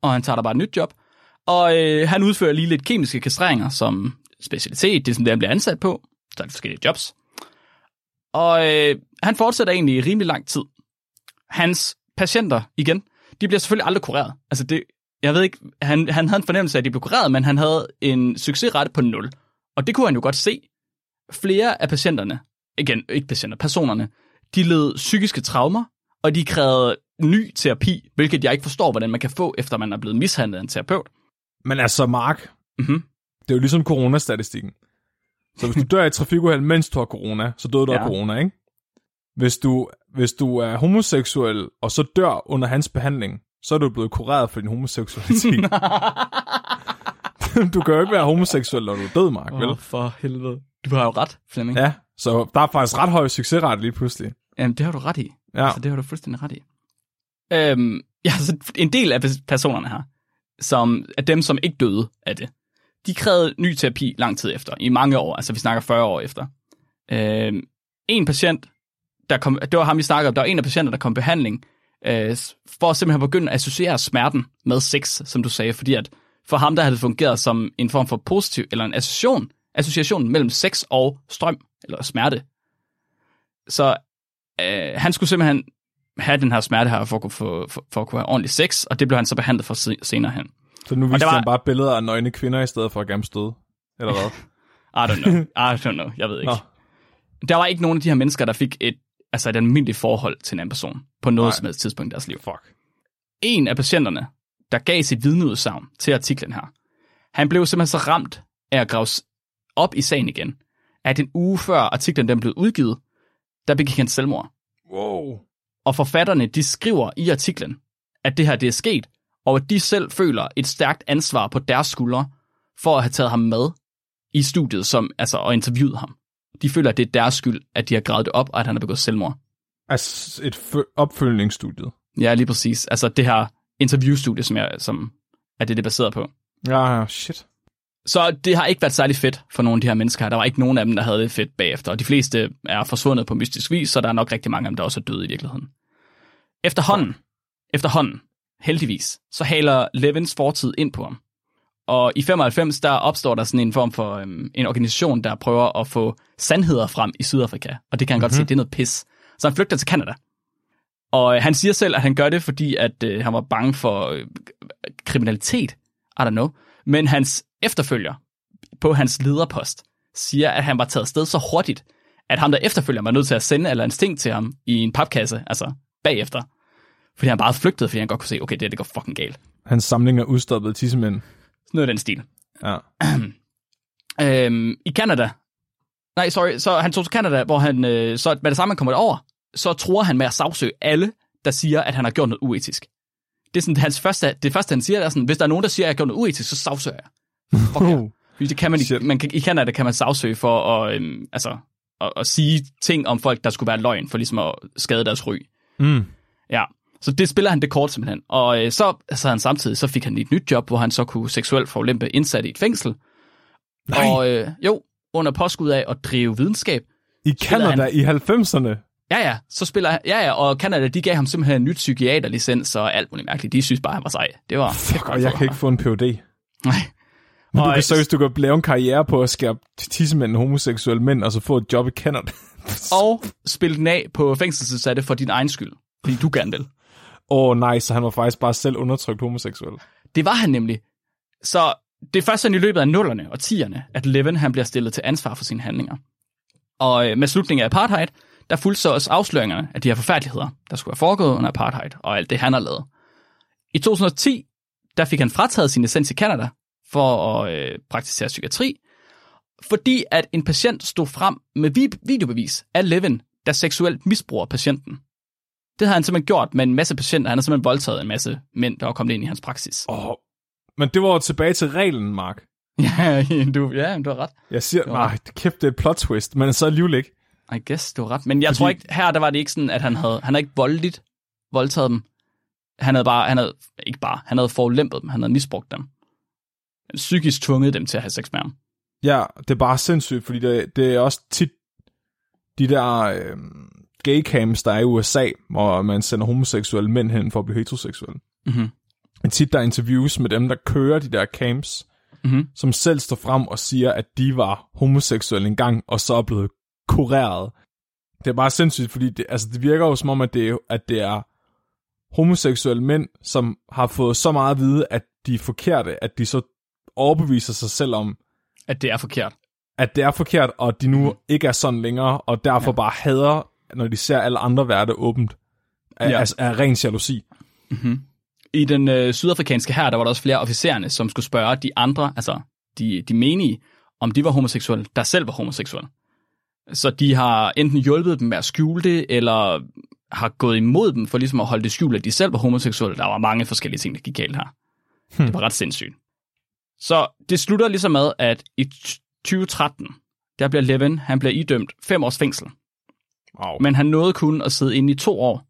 og han tager da bare et nyt job. Og øh, han udfører lige lidt kemiske kastreringer som specialitet, det er sådan det, han bliver ansat på. Så er det forskellige jobs. Og øh, han fortsætter egentlig i rimelig lang tid. Hans patienter, igen, de bliver selvfølgelig aldrig kureret. Altså det, jeg ved ikke, han, han havde en fornemmelse af, at de blev kureret, men han havde en succesrate på 0. Og det kunne han jo godt se. Flere af patienterne, igen, ikke patienter, personerne, de led psykiske traumer, og de krævede ny terapi, hvilket jeg ikke forstår, hvordan man kan få, efter man er blevet mishandlet af en terapeut. Men altså, Mark, Mhm. det er jo ligesom coronastatistikken. Så hvis du dør i et trafikuheld, mens du har corona, så døde du Ja. af corona, ikke? Hvis du, hvis du er homoseksuel, og så dør under hans behandling, så er du blevet kureret for din homoseksualitet. du kan jo ikke være homoseksuel, når du er død, Mark, vel? Åh, for helvede. Du har jo ret, Flemming. Ja. Ja, så der er faktisk ret høj succesrate lige pludselig. Jamen, det har du ret i. Ja, Altså, det har du fuldstændig ret i. Øhm, ja, så en del af personerne her, som er dem, som ikke døde af det, de krævede ny terapi lang tid efter, i mange år, altså vi snakker 40 år efter. Øhm, en patient, der kom, det var ham, vi snakkede om, der var en af patienter, der kom i behandling, øh, for at simpelthen begynde at associere smerten med sex, som du sagde, fordi at for ham, der havde det fungeret som en form for positiv, eller en association, association mellem sex og strøm, eller smerte. Så øh, han skulle simpelthen have den her smerte her, for at, kunne få, for, for at kunne have ordentlig sex, og det blev han så behandlet for se- senere hen. så nu viste var- han bare billeder af nøgne kvinder, i stedet for at gerne støde. Eller hvad? I don't know. I don't know. Jeg ved ikke. Nå. Der var ikke nogen af de her mennesker, der fik et, altså et almindeligt forhold til en anden person på noget Nej. som helst tidspunkt i deres liv. Fuck. En af patienterne, der gav sit vidneudsagn til artiklen her, han blev simpelthen så ramt af at graves op i sagen igen, at en uge før artiklen den blev udgivet, der begik han selvmord. Wow. Og forfatterne, de skriver i artiklen, at det her det er sket, og at de selv føler et stærkt ansvar på deres skuldre for at have taget ham med i studiet som, altså, og interviewet ham. De føler, at det er deres skyld, at de har gravet det op, og at han har begået selvmord. Altså et fø- opfølgningsstudie. Ja, lige præcis. Altså det her interviewstudie, som, jeg, som er det, det er baseret på. Ja, shit. Så det har ikke været særlig fedt for nogle af de her mennesker. Der var ikke nogen af dem, der havde det fedt bagefter. Og de fleste er forsvundet på mystisk vis, så der er nok rigtig mange af dem, der også er døde i virkeligheden. Efterhånden, efterhånden, heldigvis, så haler Levins fortid ind på ham. Og i 95, der opstår der sådan en form for øhm, en organisation, der prøver at få sandheder frem i Sydafrika. Og det kan han mm-hmm. godt se, det er noget pis. Så han flygter til Canada. Og øh, han siger selv, at han gør det, fordi at øh, han var bange for øh, kriminalitet. I don't know. Men hans efterfølger på hans lederpost siger, at han var taget sted så hurtigt, at ham der efterfølger var nødt til at sende eller en sting til ham i en papkasse, altså bagefter. Fordi han bare flygtede, fordi han godt kunne se, okay, det, det går fucking galt. Hans samling af udstoppede tissemænd. Noget af den stil. Ja. Øhm, I Canada, nej, sorry, så han tog til Canada, hvor han, øh, så med det samme, han kommer over, så tror han med at sagsøge alle, der siger, at han har gjort noget uetisk. Det er sådan, hans første, det første, han siger, er sådan, hvis der er nogen, der siger, at jeg har gjort noget uetisk, så sagsøger jeg. Fuck yeah. Fordi det kan man, i, Shit. man kan, i Canada kan man sagsøge for at, øhm, altså, at, at sige ting om folk, der skulle være løgn, for ligesom at skade deres ry. Mm. Ja, så det spiller han det kort simpelthen. Og øh, så, så han samtidig, så fik han et nyt job, hvor han så kunne seksuelt forulempe indsatte i et fængsel. Nej. Og øh, jo, under påskud af at drive videnskab. I Canada han- i 90'erne. Ja, ja, så spiller han, ja, ja, og Canada, de gav ham simpelthen en nyt psykiaterlicens og alt muligt mærkeligt. De synes bare, han var sej. Det var Fuck, og jeg kan ikke få en PhD. Nej. Men du Og- kan seriøst, du kan lave en karriere på at skære tissemænd homoseksuelle mænd, og så få et job i Canada. Og spille den af på fængselsudsatte for din egen skyld. Fordi du gerne vil. Åh oh, nej, så han var faktisk bare selv undertrykt homoseksuel. det var han nemlig. Så det er først sådan i løbet af nullerne og tierne, at Levin han bliver stillet til ansvar for sine handlinger. Og øh, med slutningen af apartheid, der fulgte så også afsløringerne af de her forfærdeligheder, der skulle have foregået under apartheid, og alt det, han har lavet. I 2010, der fik han frataget sin licens i Canada for at øh, praktisere psykiatri, fordi at en patient stod frem med videobevis af Levin, der seksuelt misbruger patienten. Det har han simpelthen gjort med en masse patienter. Han har simpelthen voldtaget en masse mænd, der var kommet ind i hans praksis. Oh, men det var jo tilbage til reglen, Mark. ja, du, ja, du har ret. Jeg siger, nej, kæft, det er et plot twist, men så alligevel ikke. I guess, du har ret. Men jeg Fordi... tror ikke, her der var det ikke sådan, at han havde, han havde ikke voldeligt voldtaget dem. Han havde bare, han havde, ikke bare, han havde forulempet dem, han havde misbrugt dem. Han psykisk tvunget dem til at have sex med ham. Ja, det er bare sindssygt, fordi det, det er også tit de der øh, gay camps, der er i USA, hvor man sender homoseksuelle mænd hen for at blive heteroseksuelle. Mm-hmm. Tit der er interviews med dem, der kører de der camps, mm-hmm. som selv står frem og siger, at de var homoseksuelle engang, og så er blevet kureret. Det er bare sindssygt, fordi det, altså, det virker jo som om, at det, at det er homoseksuelle mænd, som har fået så meget at vide, at de er forkerte, at de så overbeviser sig selv om, at det er forkert. At det er forkert, og de nu mm. ikke er sådan længere, og derfor ja. bare hader, når de ser alle andre være det åbent, af, ja. af, af ren jalousi. Mm-hmm. I den øh, sydafrikanske her, der var der også flere officererne, som skulle spørge de andre, altså de, de menige, om de var homoseksuelle, der selv var homoseksuelle. Så de har enten hjulpet dem med at skjule det, eller har gået imod dem for ligesom at holde det skjult, at de selv var homoseksuelle. Der var mange forskellige ting, der gik galt her. Hmm. Det var ret sindssygt. Så det slutter ligesom med, at i 2013, der bliver Levin, han bliver idømt fem års fængsel. Wow. Men han nåede kun at sidde inde i to år,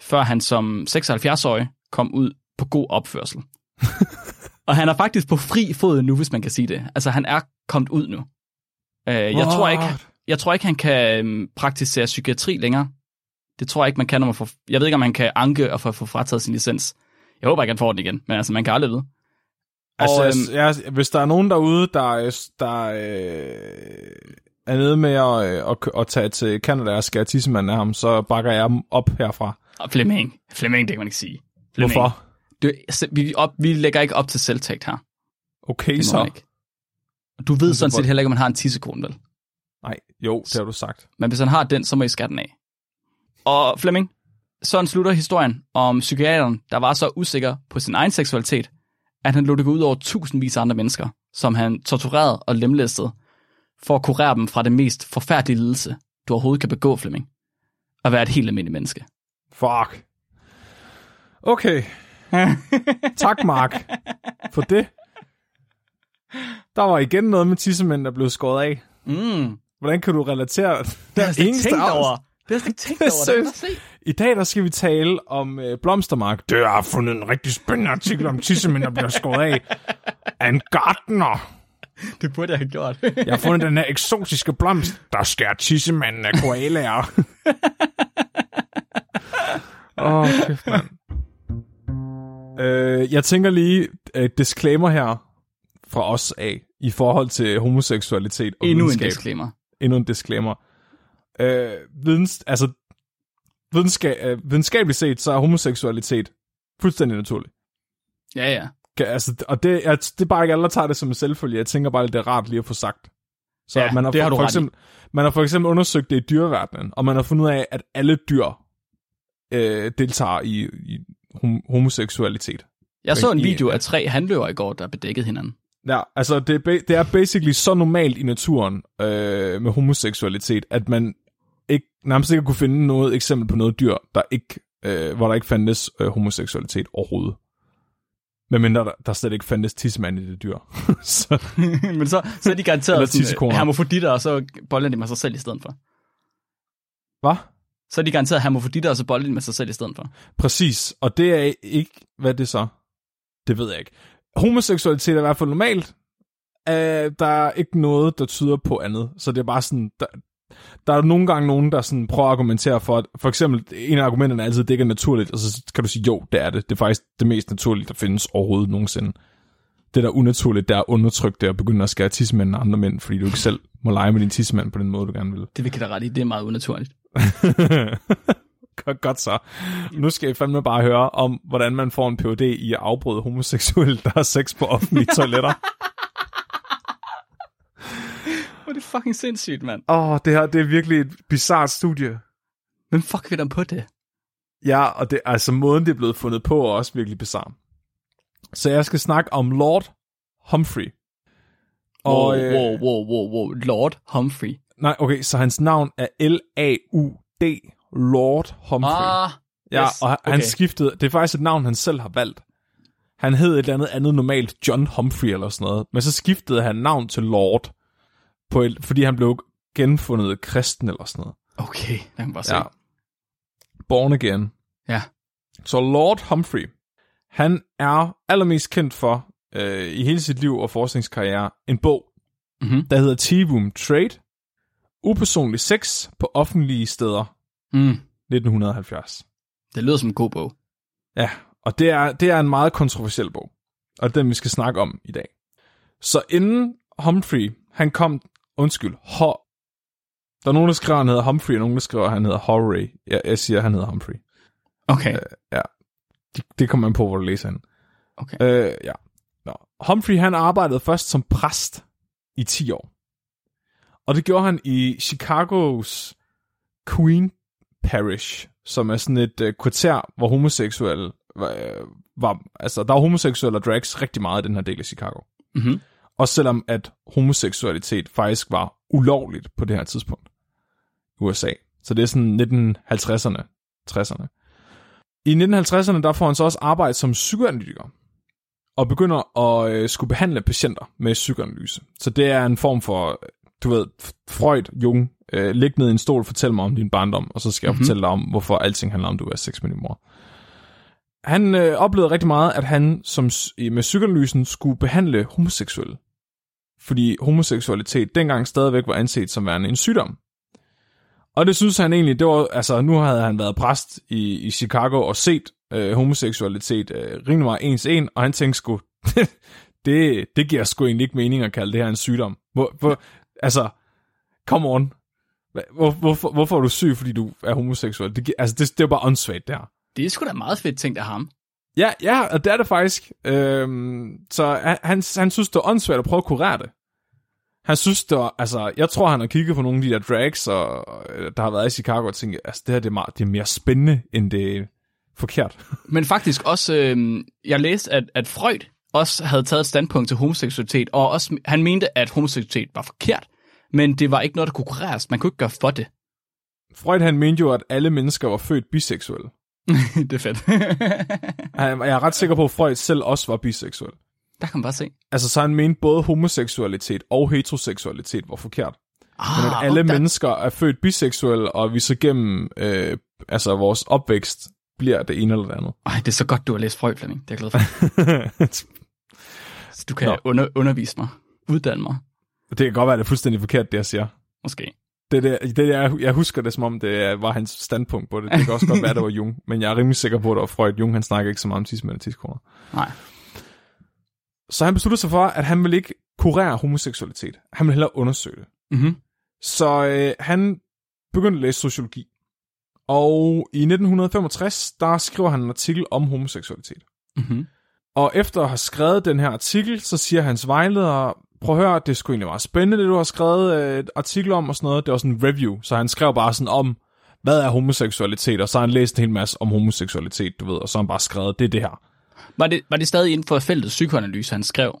før han som 76-årig kom ud på god opførsel. og han er faktisk på fri fod nu, hvis man kan sige det. Altså, han er kommet ud nu. Uh, jeg, tror ikke, jeg tror ikke, han kan um, praktisere psykiatri længere. Det tror jeg ikke, man kan, når man får... Jeg ved ikke, om man kan anke og få, få frataget sin licens. Jeg håber ikke, han får den igen, men altså, man kan aldrig vide. Altså, og, øhm, ja, hvis der er nogen derude, der, der øh, er nede med at, øh, at, at tage til Canada og skære tissemanden af ham, så bakker jeg dem op herfra. Og Flemming. Flemming, det kan man ikke sige. Flemming. Hvorfor? Du, vi, op, vi lægger ikke op til selvtægt her. Okay, så. Ikke. Du ved sådan set heller ikke, om man har en tissekone, vel? Nej, jo, det har du sagt. Men hvis han har den, så må I skære den af. Og Flemming, sådan slutter historien om psykiateren, der var så usikker på sin egen seksualitet, at han lod det gå ud over tusindvis af andre mennesker, som han torturerede og lemlæstede, for at kurere dem fra det mest forfærdelige lidelse, du overhovedet kan begå, Flemming. At være et helt almindeligt menneske. Fuck. Okay. tak, Mark, for det. Der var igen noget med tissemænd, der blev skåret af. Mm. Hvordan kan du relatere? Det ikke tænkt over. Det har jeg tænkt over. Det se. I dag der skal vi tale om øh, blomstermark. Det har fundet en rigtig spændende artikel om tissemænd, der bliver skåret af af en gartner. Det burde jeg have gjort. jeg har fundet den her eksotiske blomst, der skærer tissemanden af koalaer. Åh, oh, kæft, mand. Øh, jeg tænker lige et disclaimer her fra os af i forhold til homoseksualitet og Endnu videnskab. en disclaimer. Endnu en disclaimer. Øh, videns, altså, videnskab, øh, videnskabeligt set, så er homoseksualitet fuldstændig naturligt. Ja, ja. Altså, og det, jeg, det er bare ikke alle, der tager det som en selvfølge. Jeg tænker bare, at det er rart lige at få sagt. Så ja, man har det har for, du for eksempel, Man har for eksempel undersøgt det i dyreverdenen, og man har fundet ud af, at alle dyr øh, deltager i, i hom- homoseksualitet. Jeg så en video af tre handløver i går, der bedækkede hinanden. Ja, altså det, det er basically så normalt i naturen øh, med homoseksualitet, at man ikke, nærmest ikke kunne finde noget eksempel på noget dyr, der ikke, øh, hvor der ikke fandtes øh, homoseksualitet overhovedet. Medmindre der, der slet ikke fandtes tidsmand i det dyr. så. Men så, så er de garanteret sådan, hermofroditter, og så bolder de med sig selv i stedet for. Hvad? Så er de garanteret hermofroditter, og så bolder de med sig selv i stedet for. Præcis, og det er ikke, hvad er det så? Det ved jeg ikke. Homoseksualitet er i hvert fald normalt. Uh, der er ikke noget, der tyder på andet. Så det er bare sådan, der, der er nogle gange nogen, der sådan prøver at argumentere for, at for eksempel, en af argumenterne er altid, at det ikke er naturligt, og så kan du sige, jo, det er det. Det er faktisk det mest naturlige, der findes overhovedet nogensinde. Det, der er unaturligt, det er at undertrykke det og begynde at skære tissemænd af andre mænd, fordi du ikke selv må lege med din tissemand på den måde, du gerne vil. Det vil jeg da ret i. Det er meget unaturligt. Godt så. Nu skal I fandme bare høre om, hvordan man får en PhD i at afbryde homoseksuelle, der har sex på offentlige toiletter. Hvor er det fucking sindssygt, mand. Åh, oh, det her det er virkelig et bizart studie. Hvem fuck vil der på det? Ja, og det, altså måden, det er blevet fundet på, er også virkelig bizarre. Så jeg skal snakke om Lord Humphrey. Wow, Og, øh, wow, wow, wow, wow. Lord Humphrey. Nej, okay, så hans navn er L-A-U-D, Lord Humphrey. Ah, ja, yes, og han, okay. han skiftede, det er faktisk et navn, han selv har valgt. Han hed et eller andet andet normalt John Humphrey eller sådan noget, men så skiftede han navn til Lord, på et, fordi han blev genfundet kristen eller sådan noget. okay, der kan man bare se. Ja. Born again. ja. Så Lord Humphrey, han er allermest kendt for øh, i hele sit liv og forskningskarriere en bog, Mhm. der hedder Tea-Room Trade, Upersonlig sex på offentlige steder, Mm. 1970. Det lyder som en god bog. Ja, og det er, det er en meget kontroversiel bog, og den vi skal snakke om i dag. Så inden Humphrey, han kom, undskyld, Ho, der er nogen, der skriver, han hedder Humphrey, og nogen, der skriver, han hedder Horry. Jeg, jeg siger, han hedder Humphrey. Okay, Det, det kommer man på, hvor du læser han. okay. Øh, ja. Nå. Humphrey, han arbejdede først som præst i 10 år. Og det gjorde han i Chicagos Queen Parish, som er sådan et øh, kvarter, hvor homoseksuelle var, øh, var, altså der var homoseksuelle og drags rigtig meget i den her del af Chicago. Mhm. Også selvom at homoseksualitet faktisk var ulovligt på det her tidspunkt i USA. Så det er sådan 1950'erne, 60'erne. I 1950'erne der får han så også arbejde som psykoanalytiker og begynder at øh, skulle behandle patienter med psykoanalyse. Så det er en form for, du ved, Freud, Jung, øh, lig ned i en stol, fortæl mig om din barndom, og så skal jeg Mhm. mm-hmm. fortælle dig om, hvorfor alting handler om, du er sex med din mor. Han øh, oplevede rigtig meget, at han som, med psykoanalysen skulle behandle homoseksuelle. Fordi homoseksualitet dengang stadigvæk var anset som værende en sygdom. Og det synes han egentlig, det var, altså nu havde han været præst i, i Chicago og set øh, homoseksualitet øh, rimelig meget ens en, og han tænkte sgu, det, det giver sgu egentlig ikke mening at kalde det her en sygdom. Hvor, hvor, altså, come on. Hvor, hvorfor, hvorfor er du syg, fordi du er homoseksuel? Det, altså, det, det er bare åndssvagt, der. Det er sgu da meget fedt tænkt af ham. Ja, ja, og det er det faktisk. Øhm, så han, han, han synes, det er åndssvagt at prøve at kurere det. Han synes, det var, altså, jeg tror, han har kigget på nogle af de der drags, og, øh, der har været i Chicago, og tænkt, altså, det her det er, meget, det er mere spændende, end det er forkert. Men faktisk også, øh, jeg læste, at, at Freud også havde taget et standpunkt til homoseksualitet, og også, han mente, at homoseksualitet var forkert, men det var ikke noget, der kunne kureres. Man kunne ikke gøre for det. Freud, han mente jo, at alle mennesker var født biseksuelle. det er fedt. Jeg er ret sikker på, at Freud selv også var biseksuel. Der kan man bare se. Altså, så han mente både homoseksualitet og heteroseksualitet var forkert. Ah, Men at alle okay. mennesker er født biseksuelle, og vi så gennem øh, altså vores opvækst bliver det ene eller det andet. Ej, det er så godt, du har læst Freud, Flemming. Det er jeg glad for. Så du kan Nå. under, undervise mig. Uddanne mig. det kan godt være, det er fuldstændig forkert, det jeg siger. Måske. Det, der, det der, jeg husker det, som om det var hans standpunkt på det. Det kan også godt være, det var Jung, men jeg er rimelig sikker på, at det var Freud. Jung, han snakker ikke så meget om tidskoner. Nej. Så han besluttede sig for, at han ville ikke kurere homoseksualitet. Han ville hellere undersøge det. Mm-hmm. Så øh, han begyndte at læse sociologi. Og i 1965, der skriver han en artikel om homoseksualitet. Mm-hmm. Og efter at have skrevet den her artikel, så siger hans vejleder, prøv at høre, det sgu egentlig meget spændende, det du har skrevet øh, et artikel om og sådan noget. Det var sådan en review, så han skrev bare sådan om, hvad er homoseksualitet, og så har han læst en hel masse om homoseksualitet, du ved, og så har han bare skrevet, det er det her. Var, det, var det stadig inden for feltet psykoanalyse, han skrev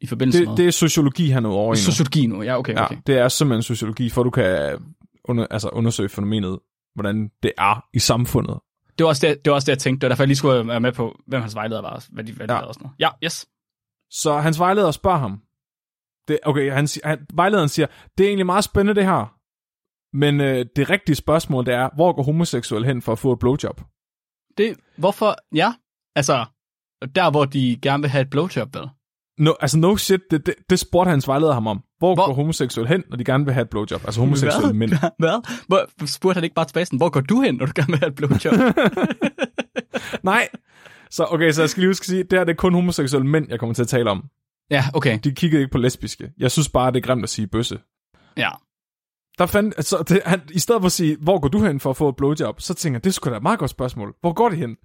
i forbindelse Det, med? det er sociologi, han er over i nu. Sociologi nu, ja, okay, okay. Ja, det er simpelthen sociologi, for du kan under, altså undersøge fænomenet, hvordan det er i samfundet. Det var, også det, det var også det, jeg tænkte. Det var derfor, jeg lige skulle være med på, hvem hans vejleder var, hvad de, hvad de Ja. og sådan noget. Ja, yes. Så hans vejleder spørger ham, det, okay, han, han, vejlederen siger, det er egentlig meget spændende det her, men øh, det rigtige spørgsmål det er, hvor går homoseksuel hen for at få et blowjob? Det, hvorfor, ja, altså, der hvor de gerne vil have et blowjob, vel? No, altså no shit, det, det, det spurgte hans vejleder ham om. Hvor, Hvor- går homoseksuel hen, når de gerne vil have et blowjob? Altså homoseksuelle mænd. Hvad? Hvor, spurgte han ikke bare tilbage sådan, hvor går du hen, når du gerne vil have et blowjob? Nej. Så okay, så jeg skal lige huske at sige, det her det er kun homoseksuelle mænd, jeg kommer til at tale om. ja, okay. De kiggede ikke på lesbiske. Jeg synes bare, det er grimt at sige bøsse. Ja. der fandt, altså, det, han, i stedet for at sige, hvor går du hen for at få et blowjob, så tænker jeg, det skulle da et meget godt spørgsmål. Hvor går det hen?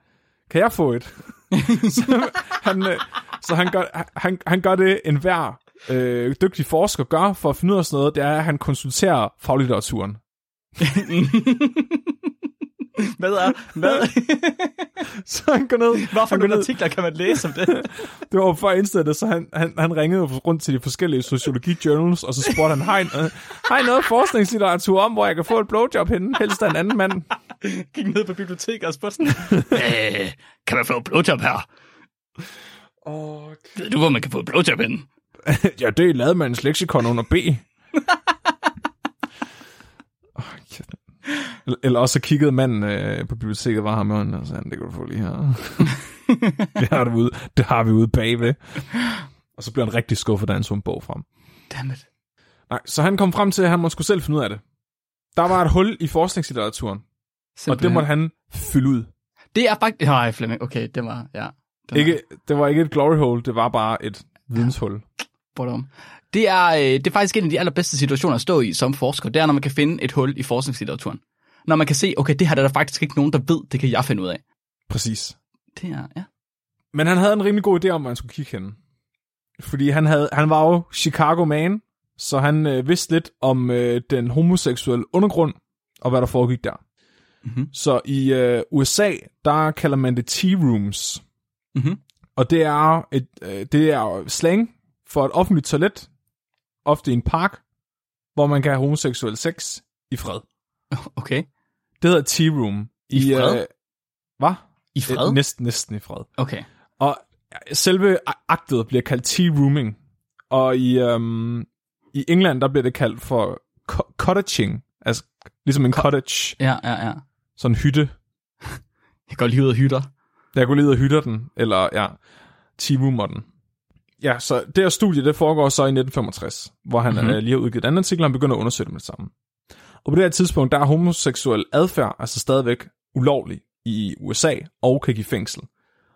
Kan jeg få et? så han, øh, så han, gør, han, han gør det, en hver øh, dygtig forsker gør for at finde ud af sådan noget, det er, at han konsulterer faglitteraturen. Hvad er... Hvad? Så han går ned. Hvorfor han går ned. artikler kan man læse om det? Det var for indstillet, så han, han, han ringede rundt til de forskellige sociologi journals, og så spurgte han, har I, øh, har I noget forskningslitteratur om, hvor jeg kan få et blowjob henne? Helst af en anden mand. Gik ned på biblioteket og spurgte sådan, øh, kan man få et blowjob her? Okay. Ved du, hvor man kan få et blowjob henne? ja, det er ladmandens leksikon under B. Åh, kæft. Eller- også så kiggede manden øh, på biblioteket, var ham i hånden, og sagde, det kan du få lige her. det, har du ude, det har vi ude bagved. Og så blev han rigtig skuffet, da han så en bog frem. Dammit. Nej, så han kom frem til, at han må skulle selv finde ud af det. Der var et hul i forskningslitteraturen, og det måtte han fylde ud. Det er faktisk... Nej, Flemming, okay, det var... Ja, den Ikke, det var ikke et glory hole, det var bare et videnshul. Bottom. Det er, øh, det er faktisk en af de allerbedste situationer at stå i som forsker. Det er, når man kan finde et hul i forskningslitteraturen. Når man kan se, okay, det her der er der faktisk ikke nogen, der ved, det kan jeg finde ud af. Præcis. Det er, ja. Men han havde en rimelig god idé om, hvor han skulle kigge hen. Fordi han, havde, han var jo Chicago man, så han øh, vidste lidt om øh, den homoseksuelle undergrund, og hvad der foregik der. Mhm. Så i øh, USA, der kalder man det tea-rooms. Mhm. Og det er, et, øh, det er slang for et offentligt toilet, ofte i en park, hvor man kan have homoseksuel sex i fred. Okay. Det hedder tea room. I fred? Øh, hvad? I fred? Øh, Næsten, næsten i fred. Okay. Og selve aktet bliver kaldt tea rooming. Og i, øhm, i England, der bliver det kaldt for co- cottaging. Altså ligesom en cottage. Ja, ja, ja. Sådan en hytte. Jeg går lige ud og hytter. Jeg går lige ud og hytter den. Eller ja, tea roomer den. Ja, så det her studie, det foregår så i 1965, hvor han Mhm. mm-hmm. lige har udgivet en anden artikel, og han begynder at undersøge det med det samme. Og på det her tidspunkt, der er homoseksuel adfærd altså stadigvæk ulovlig i USA og kan give fængsel.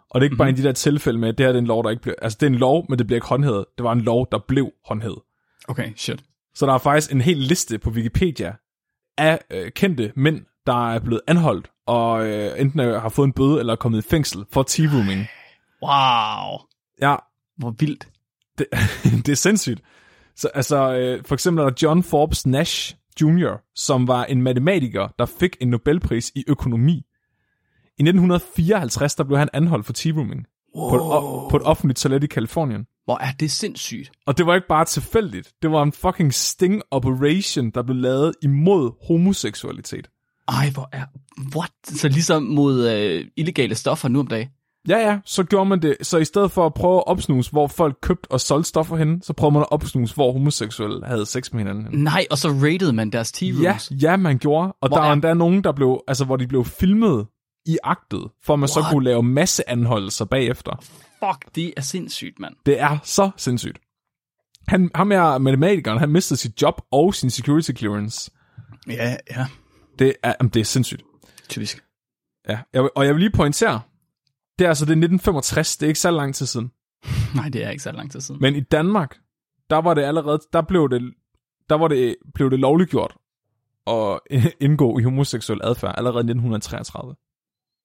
Og det er ikke mm-hmm. bare i de der tilfælde med, at det her det er en lov, der ikke bliver... Altså, det er en lov, men det bliver ikke håndhævet. Det var en lov, der blev håndhævet. Okay, shit. Så der er faktisk en hel liste på Wikipedia af øh, kendte mænd, der er blevet anholdt, og øh, enten øh, har fået en bøde, eller er kommet i fængsel for tea-rooming. Wow. Ja, Hvor vildt. det, det er sindssygt. Så altså, øh, for eksempel er der John Forbes Nash Jr., som var en matematiker, der fik en Nobelpris i økonomi. I 1954, der blev han anholdt for tea-rooming Wow. på, et, på et offentligt toilet i Kalifornien. Hvor er det sindssygt. Og det var ikke bare tilfældigt. Det var en fucking sting operation, der blev lavet imod homoseksualitet. Ej, hvor er... What? Så ligesom mod øh, illegale stoffer nu om dagen. Ja, ja, så gjorde man det. Så i stedet for at prøve at opsnuse, hvor folk købte og solgte stoffer henne, så prøvede man at opsnuse, hvor homoseksuelle havde sex med hinanden. henne. Nej, og så rated man deres tea Ja, ja, man gjorde. Og Hvor der er- endda nogen, der blev, altså, hvor de blev filmet i aktet, for at man så What? kunne lave masse anholdelser bagefter. Fuck, det er sindssygt, mand. Det er så sindssygt. Han, ham er matematikeren, han mistede sit job og sin security clearance. Ja, ja. Det er, jamen, det er sindssygt. Typisk. Ja, jeg, og jeg vil lige pointere, det er altså det er 1965, det er ikke så lang tid siden. Nej, det er ikke så lang tid siden. Men i Danmark, der var det allerede, der blev det, der var det, blev det lovliggjort at indgå i homoseksuel adfærd allerede i 1933.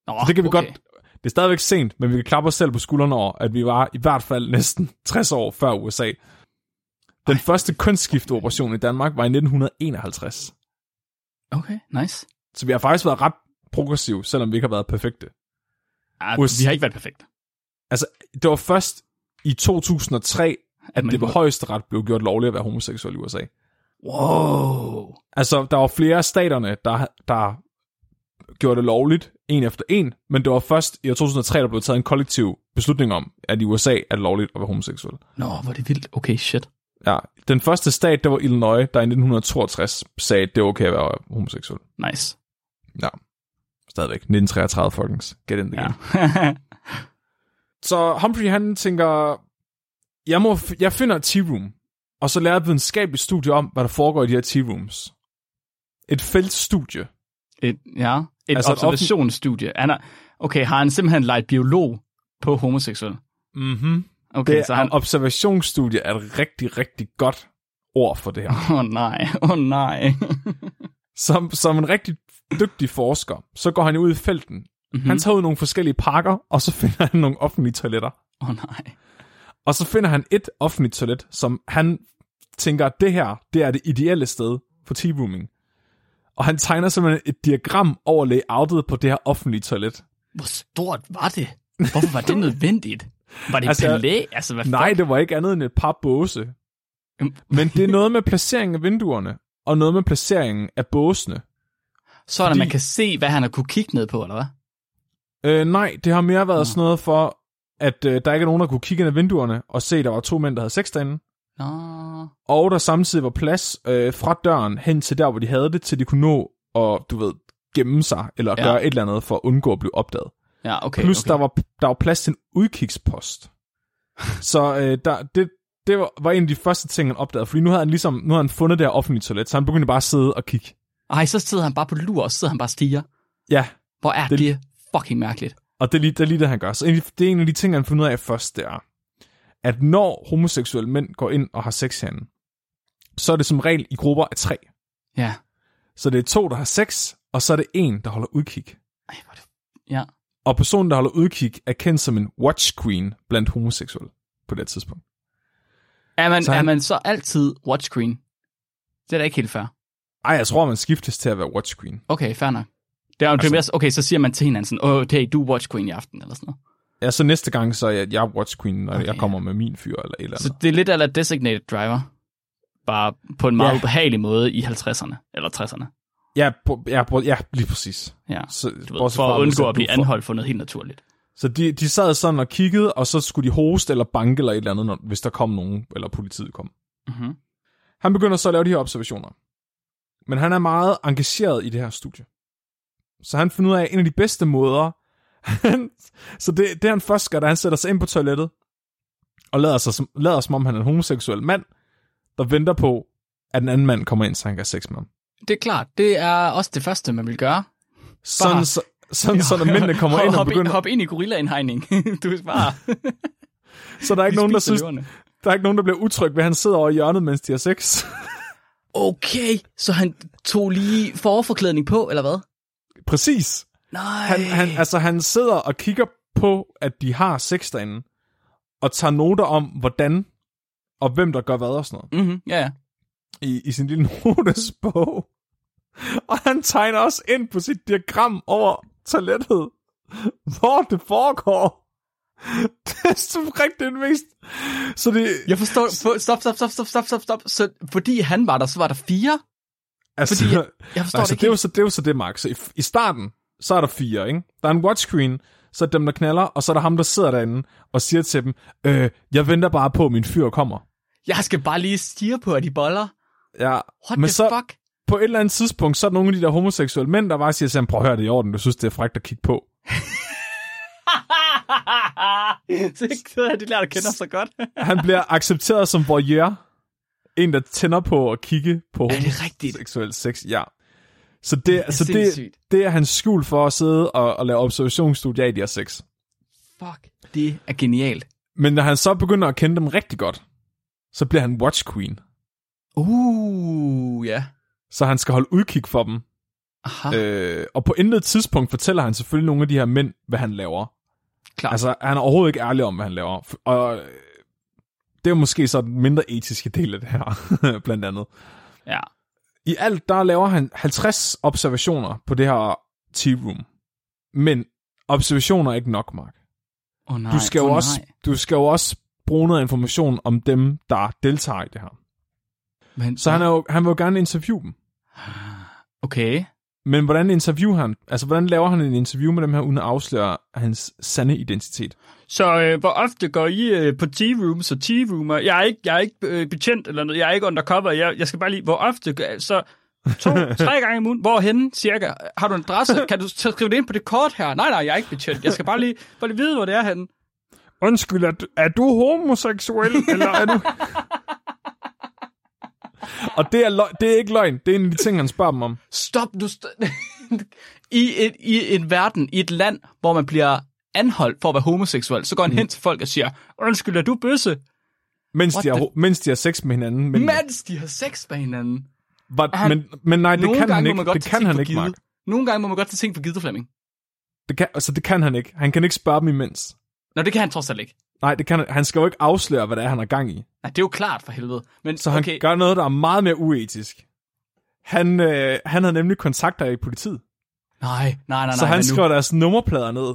Nå, Så det kan vi okay. godt, det er stadigvæk sent, men vi kan klappe os selv på skuldrene over, at vi var i hvert fald næsten 60 år før USA. Den Ej. første kønsskifteoperation i Danmark var i 1951. Okay, nice. Så vi har faktisk været ret progressive, selvom vi ikke har været perfekte. Ah, Us- vi har ikke været perfekt. Altså, det var først i 2003, at man det ved må- højesteret blev gjort lovligt at være homoseksuel i USA. Wow. Altså, der var flere af staterne, der, der gjorde det lovligt, en efter en, men det var først i år 2003, der blev taget en kollektiv beslutning om, at i USA er det lovligt at være homoseksuel. Nå, hvor er det vildt. Okay, shit. Ja, den første stat, der var Illinois, der i 1962 sagde, at det var okay at være homoseksuel. Nice. Ja, stadigvæk. 1933, folkens. Get in the Ja. game. Så Humphrey, han tænker, jeg, må, jeg finder et tea-room, og så laver et videnskabeligt studie om, hvad der foregår i de her tea-rooms. Et feltstudie. Et, ja, et Altså et observationsstudie. Han er, okay, har han simpelthen leget biolog på homoseksuel? Mhm. Okay, Det så er han... en observationsstudie er et rigtig, rigtig godt ord for det her. Åh oh, nej, åh oh, nej. Som, som en rigtig dygtig forsker, så går han ud i felten. Mm-hmm. Han tager ud nogle forskellige parker, og så finder han nogle offentlige toiletter. Åh oh, nej. Og så finder han et offentligt toilet, som han tænker, at det her, det er det ideelle sted for T-rooming. Og han tegner simpelthen et diagram over layoutet på det her offentlige toilet. Hvor stort var det? Hvorfor var det nødvendigt? Var det Altså, altså, palæ? Altså, hvad Nej, fuck? det var ikke andet end et par båse. Men det er noget med placeringen af vinduerne, og noget med placeringen af båsene. Så fordi- man kan se, hvad han har kunne kigge ned på, eller hvad? Øh, nej, det har mere været Nå. sådan noget for, at øh, der ikke er nogen, der kunne kigge ind ad vinduerne og se, at der var to mænd, der havde sex derinde. Nå. Og der samtidig var plads øh, fra døren hen til der, hvor de havde det, til de kunne nå at, du ved, gemme sig, eller ja. gøre et eller andet for at undgå at blive opdaget. Ja, okay. Plus, okay. Der, var, der var plads til en udkigspost. Så øh, der, det, det var, var en af de første ting, han opdagede, fordi nu havde han ligesom nu havde han fundet det her offentlige toilet, så han begyndte bare at sidde og kigge. Ej, så sidder han bare på lur, og så sidder han bare og stiger. Ja, Hvor er det, Det- fucking mærkeligt. og det er lige det, er lige det han gør. Så det er en af de ting, han finder ud af først, det er, at når homoseksuelle mænd går ind og har sex herinde, så er det som regel i grupper af tre. Ja. Så det er to, der har sex, og så er det en, der holder udkig. Ej, hvor det... Ja. Og personen, der holder udkig, er kendt som en watch queen blandt homoseksuelle på det tidspunkt. Er man, Så han- er man så altid watch screen? Det er da ikke helt fair. Ej, jeg tror, man skiftes til at være watch queen. Okay, fair nok. Det er, altså, det er okay, så siger man til hinanden sådan, åh, hey, du er watch queen i aften, eller sådan noget. Ja, så næste gang, så er jeg, jeg er watch queen, når Okay, jeg kommer med min fyr eller et eller Så det er lidt af designated driver, bare på en meget Ja. ubehagelig måde i 50'erne, eller 60'erne. Ja, på, ja, på, ja, lige præcis. Ja, Så, du ved, for at undgå at blive anholdt for noget helt naturligt. Så de, de sad sådan og kiggede, og så skulle de hoste eller banke eller et eller andet, når, hvis der kom nogen, eller politiet kom. Mm-hmm. Han begynder så at lave de her observationer. Men han er meget engageret i det her studie. Så han finder ud af en af de bedste måder. Så det, det han først gør, da han sætter sig ind på toilettet, og lader, sig lader som om han er en homoseksuel mand, der venter på, at en anden mand kommer ind, så han kan sex med ham. Det er klart, det er også det første, man vil gøre. Sådan, Bare- så, sådan så, når mændene kommer ind og hop, begynder... hop ind i gorillaindhegning. du er bare... Så der er ikke nogen, der synes, der er ikke nogen, der bliver utryg ved, at han sidder over i hjørnet, mens de har sex. Okay, så han tog lige forforklædning på, eller hvad? Præcis. Nej. Han, han, altså, han sidder og kigger på, at de har sex derinde, og tager noter om, hvordan og hvem der gør hvad og sådan noget, Mm-hmm, ja, ja. i, i sin lille notesbog. Og han tegner også ind på sit diagram over toilettet, hvor det foregår. Det er så rigtig det mest... Så det... Jeg forstår... For, stop, stop, stop, stop, stop, stop, stop. Så fordi han var der, så var der fire? Altså, fordi Jeg forstår altså, det det, er så, det er jo så det, Mark. Så i, i starten, så er der fire, ikke? Der er en watch screen, så er dem, der knaller, og så er der ham, der sidder derinde og siger til dem, øh, jeg venter bare på, at min fyr kommer. Jeg skal bare lige stige på, at de boller. Ja, What men the så fuck? på et eller andet tidspunkt, så er der nogle af de der homoseksuelle mænd, der bare siger til ham, prøv at høre det i orden, du synes, det er frækt at kigge på. det er de lært at kende ham så godt. Han bliver accepteret som voyeur. En, der tænder på at kigge på Er det rigtigt? homoseksuel sex. Ja. Så det, er så det, det er hans skjul for at sidde og, og lave observationsstudier af de her sex. Fuck, det er genialt. Men når han så begynder at kende dem rigtig godt, så bliver han watch queen. Uh, ja. Så han skal holde udkig for dem. Aha, Øh, og på intet tidspunkt fortæller han selvfølgelig nogle af de her mænd, hvad han laver. Klart. Altså, han er overhovedet ikke ærlig om, hvad han laver. Og øh, det er måske så den mindre etiske del af det her, blandt andet. ja. I alt, der laver han 50 observationer på det her T-room. Men observationer er ikke nok, Mark. Oh, nej. Du skal, jo oh, også, nej. du skal jo også bruge noget information om dem, der deltager i det her. Men, Så han, er jo, han vil jo gerne interviewe dem. Okay. Men hvordan interviewer han? Altså, hvordan laver han en interview med dem her, uden at afsløre hans sande identitet? Så øh, hvor ofte går I øh, på T-rooms og T-roomer? Jeg er ikke, jeg er ikke øh, betjent eller noget. Jeg er ikke undercover. Jeg, jeg skal bare lige... Hvor ofte? Så to, tre gange om ugen. Hvorhen cirka? Har du en adresse? Kan du skrive det ind på det kort her? Nej, nej, jeg er ikke betjent. Jeg skal bare lige, bare lige vide, hvor det er henne. Undskyld, er du, er du homoseksuel, eller er du... Og det er, løg, det er ikke løgn. Det er en af de ting, han spørger dem om. Stop, du... St- I, et, I en verden, i et land, hvor man bliver anholdt for at være homoseksuel, så går han hen til folk og siger, undskyld, er du bøsse? mens, What de har, the- mens de har sex med hinanden. Men, Mens de har sex med hinanden. var, han- men, men nej, det kan han ikke. Det kan han ikke. Mark. Nogle gange må man godt tage ting for givet, Flemming. Det kan, altså, det kan han ikke. Han kan ikke spørge dem imens. Nå, det kan han trods alt ikke. Nej, det kan han, han skal jo ikke afsløre, hvad det er, han har gang i. Nej, det er jo klart for helvede. Men Så han okay, gør noget, der er meget mere uetisk. Han, øh, han havde nemlig kontakter i politiet. nej, nej, nej, nej. så han hvad nu? skriver deres nummerplader ned.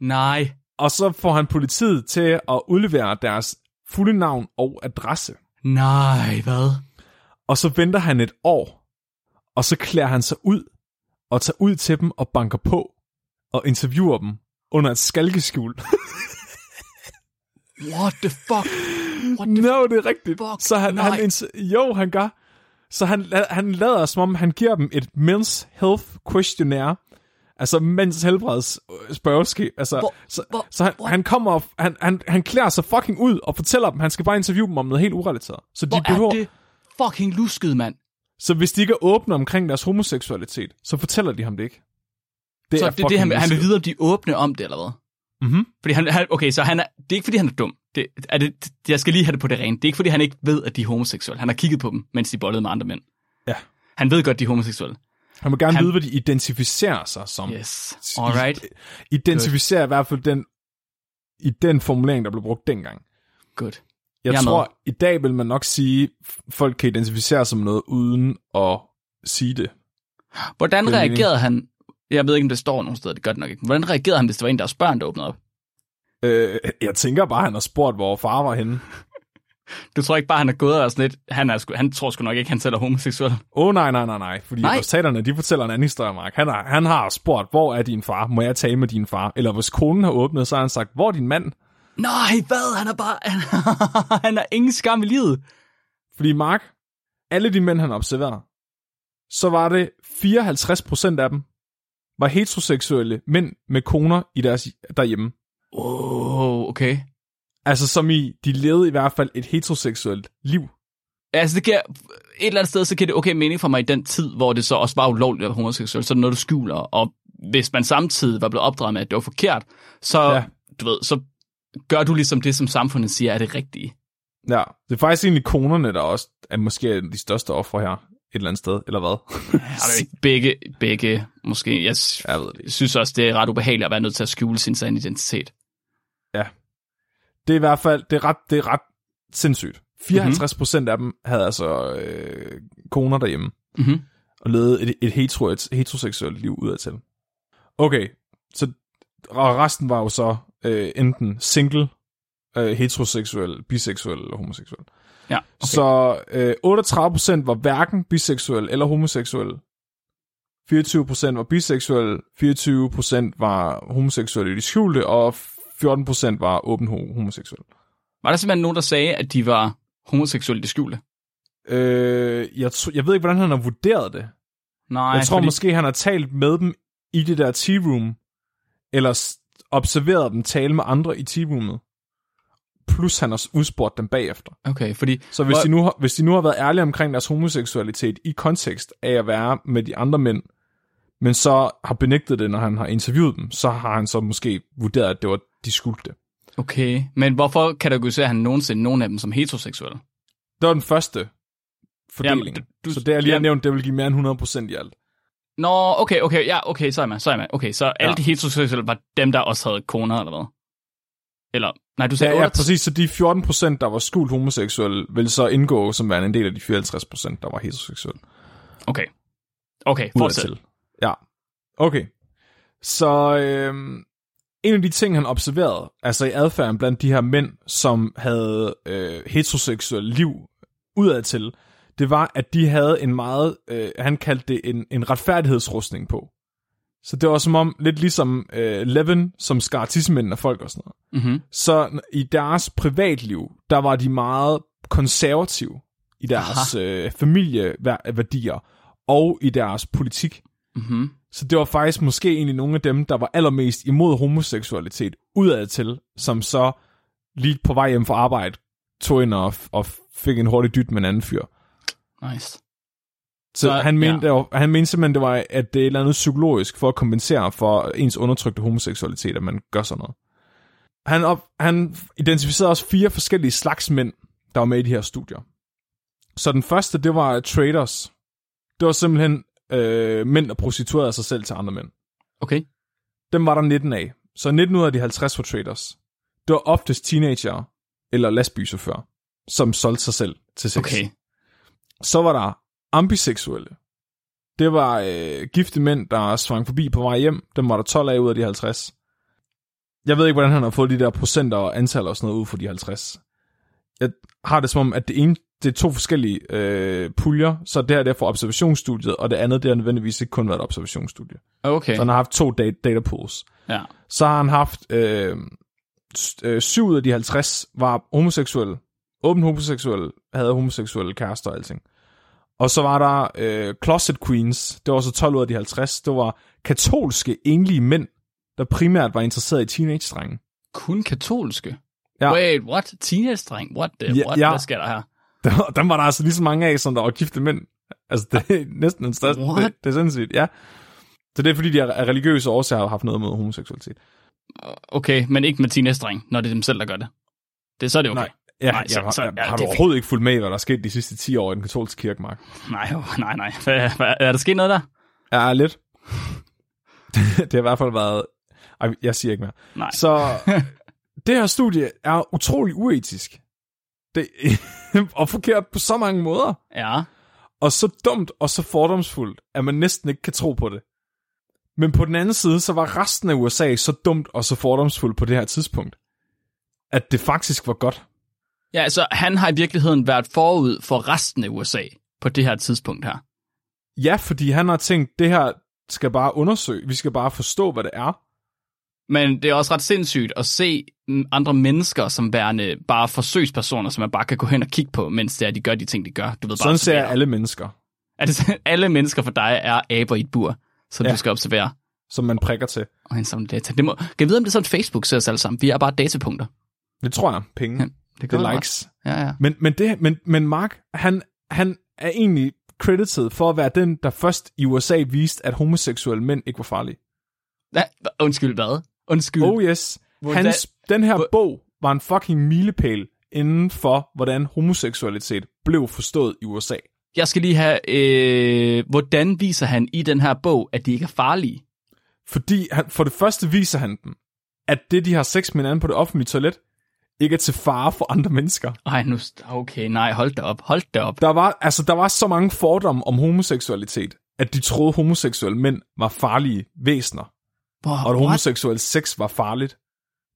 Nej, Og så får han politiet til at udlevere deres fulde navn og adresse. nej, hvad? Og så venter han et år. Og så klæder han sig ud og tager ud til dem og banker på og interviewer dem under et skalkeskjul. What the fuck? What the no, det er rigtigt. fuck? Så han, Nej. han jo, han gør. Så han, han lader som om, han giver dem et men's health questionnaire. Altså mænds helbreds øh, spørgeskab. Altså, Hvor- så, hvor- så han, what? han kommer og, han, han, han klæder sig fucking ud og fortæller dem, han skal bare interviewe dem om noget helt urelateret. Så, de Hvor behøver, er det fucking lusket, mand. så hvis de ikke er åbne omkring deres homoseksualitet, så fortæller de ham det ikke. Det Så er det det, han, han vil vide, om de er åbne om det, eller hvad? Mhm. Fordi han, han, okay, så han er, det er ikke, fordi han er dum. Det, er det, jeg skal lige have det på det rene. Det er ikke, fordi han ikke ved, at de er homoseksuelle. Han har kigget på dem, mens de bollede med andre mænd. Ja. Han ved godt, de er homoseksuelle. Han må gerne Han- vide, hvad de identificerer sig som. Yes. Alright. Identificerer i hvert fald den, i den formulering, der blev brugt dengang. Good. Jeg, Jeg tror, med. i dag vil man nok sige, folk kan identificere sig som noget, uden at sige det. Hvordan er reagerede han? Jeg ved ikke, om det står nogen steder. Det gør det nok ikke. Hvordan reagerede han, hvis det var en deres børn, der åbnede op? Øh, jeg tænker bare, han har spurgt, hvor far var henne. Du tror ikke bare, han er gået og er sådan lidt... Han, er sgu, han tror sgu nok ikke, han selv er homoseksuel. Åh oh, nej, nej, nej, nej. Fordi Nej. advokaterne, de fortæller en anden historie, Mark. Han har, han har spurgt, hvor er din far? Må jeg tale med din far? Eller hvis konen har åbnet, så har han sagt, hvor er din mand? Nej, hvad? Han er bare... han har ingen skam i livet. Fordi Mark, alle de mænd, han observerer, så var det 54% af dem, var heteroseksuelle mænd med koner i deres, derhjemme. Oh, okay. Altså som i, de levede i hvert fald et heteroseksuelt liv. Altså, det giver, et eller andet sted, så giver det okay mening for mig i den tid, hvor det så også var ulovligt at være homoseksuel. Så er det noget, du skjuler. Og hvis man samtidig var blevet opdraget med, at det var forkert, så, ja. du ved, så gør du ligesom det, som samfundet siger er det rigtige. Ja, det er faktisk egentlig konerne, der også er måske de største ofre her, et eller andet sted, eller hvad? Begge, begge måske? Jeg, Jeg ved det synes også, det er ret ubehageligt at være nødt til at skjule sin sande identitet. Det er i hvert fald, det er ret, det er ret sindssygt. 54 procent af dem havde altså øh, koner derhjemme, Mm-hmm. og levede et, et, hetero, et heteroseksuelt liv udadtil. Okay, så og resten var jo så øh, enten single, øh, heteroseksuel, biseksuel eller homoseksuel. Ja, Okay. Så øh, 38 procent var hverken biseksuel eller homoseksuel. 24 procent var biseksuel, 24 procent var homoseksuelle i det skjulte, og 14 procent var åben ho- homoseksuel. Var der simpelthen nogen, der sagde, at de var homoseksuelle i det skjulte? Øh, jeg, tr- jeg ved ikke, hvordan han har vurderet det. Nej, jeg tror fordi, måske, han har talt med dem i det der tea-room, eller s- observeret dem tale med andre i tea-roomet. Plus han har udspurgt dem bagefter. Okay, fordi... Så hvis, Hvor- de nu har, hvis de nu har været ærlige omkring deres homoseksualitet i kontekst af at være med de andre mænd, men så har benægtet det, når han har interviewet dem, så har han så måske vurderet, at det var, de skulle det. Okay, men hvorfor kategoriserer han nogensinde nogen af dem som heteroseksuelle? Det var den første fordeling. Jamen, du- så det, jeg lige har jamen- nævnt, det vil give mere end 100% i alt. Nå, okay, okay, ja, okay, så er man, så er man. Okay, så alle Ja. de heteroseksuelle var dem, der også havde koner, eller hvad? Eller, nej, du Ja, sagde ja, 68. præcis. Så de 14%, der var skjult homoseksuelle, vil så indgå som værende en del af de 54%, der var heteroseksuelle. Okay, okay, fortsæt. Ja, okay. Så øhm, en af de ting, han observerede, altså i adfærden blandt de her mænd, som havde øh, heteroseksuelle liv udadtil, det var, at de havde en meget, øh, han kaldte det en, en retfærdighedsrustning på. Så det var som om, lidt ligesom øh, Levin, som skar tissemænd af folk og sådan noget. Mm-hmm. Så i deres privatliv, der var de meget konservative i deres øh, familieværdier og i deres politik. Mm-hmm. Så det var faktisk måske egentlig nogle af dem, der var allermest imod homoseksualitet udadtil, som så lige på vej hjem fra arbejde tog ind og, og fik en hurtig dyt med en anden fyr. Nice. Så, Så, han, mente, ja. han mente simpelthen, det var, at det er et eller andet psykologisk for at kompensere for ens undertrykte homoseksualitet, at man gør sådan noget. Han, op, han identificerede også fire forskellige slags mænd, der var med i de her studier. Så den første, det var traders. Det var simpelthen øh, mænd, der prostituerede sig selv til andre mænd. Okay. Dem var der 19 af. Så 19 ud af de 50 var traders. Det var oftest teenager eller lastbilchauffører, som solgte sig selv til sex. Okay. Så var der ambiseksuelle. Det var øh, gifte mænd, der svang forbi på vej hjem. Dem var der 12 af ud af de 50. Jeg ved ikke, hvordan han har fået de der procenter og antal og sådan noget ud for de 50. Jeg har det som om, at det ene, det er to forskellige øh, puljer, så det her det er for observationsstudiet, og det andet, det har nødvendigvis ikke kun været et observationsstudie. Okay. Så han har haft to data, data pools. Ja. Så har han haft øh, øh, 7 ud af de 50 var homoseksuelle. Åben homoseksuelle, havde homoseksuelle kærester og alting. Og så var der øh, Closet Queens, det var så 12 ud af de 50. Det var katolske enlige mænd, der primært var interesseret i teenage-drenge. Kun katolske? Ja. Wait, what? Teenage-dreng? What? The, Ja, what? ja. Hvad sker der her? Der, dem var der altså lige så mange af, som der var gifte mænd. Altså, det er næsten den største. What? Det, det er sindssygt, ja. Så det er fordi, de er af religiøse årsager har haft noget med homoseksualitet. Okay, men ikke med teenage-dreng, når det er dem selv, der gør det. Det, så er det okay. Nej, Ja, Nej, Nej, så- så, ja, har det du er overhovedet ikke fulgt med hvad der er sket de sidste 10 år i den katolske kirke, Mark? Nej, nej, nej. Hvad, hvad, er der sket noget der? Ja, lidt. det har i hvert fald været... Ej, jeg siger ikke mere. Nej. Så det her studie er utrolig uetisk. Det, og forkert på så mange måder. Ja. Og så dumt og så fordomsfuldt, at man næsten ikke kan tro på det. Men på den anden side, så var resten af USA så dumt og så fordomsfuldt på det her tidspunkt, at det faktisk var godt. Ja, altså han har i virkeligheden været forud for resten af USA på det her tidspunkt her. Ja, fordi han har tænkt, det her skal bare undersøge. Vi skal bare forstå, hvad det er. Men det er også ret sindssygt at se andre mennesker som værende bare forsøgspersoner, som man bare kan gå hen og kigge på, mens det er, de gør de ting, de gør. Du ved, bare Sådan ser observere. alle mennesker, Er det alle mennesker for dig er aber i et bur, som ja. Du skal observere som man prikker til. og indsamle data. Det må, kan jeg vide, om det er sådan, Facebook ser os alle sammen? Vi er bare datapunkter. Det tror jeg. Penge. Ja, det gør det likes. Ja, ja. Men, men, det, men, men Mark, han, han er egentlig credited for at være den, der først i USA viste, at homoseksuelle mænd ikke var farlige. ja. Undskyld, hvad? Undskyld. Oh yes. Hvordan- Hans, den her Hvor- bog var en fucking milepæl inden for, hvordan homoseksualitet blev forstået i USA. Jeg skal lige have, øh, hvordan viser han i den her bog, at de ikke er farlige? Fordi han, for det første viser han dem, at det, de har sex med hinanden på det offentlige toilet, ikke er til fare for andre mennesker. Ej, nu... Okay, nej, hold da op. Hold da op. Der var, altså, der var så mange fordomme om homoseksualitet, at de troede, homoseksuelle mænd var farlige væsener, Hvor, og at homoseksuel sex var farligt.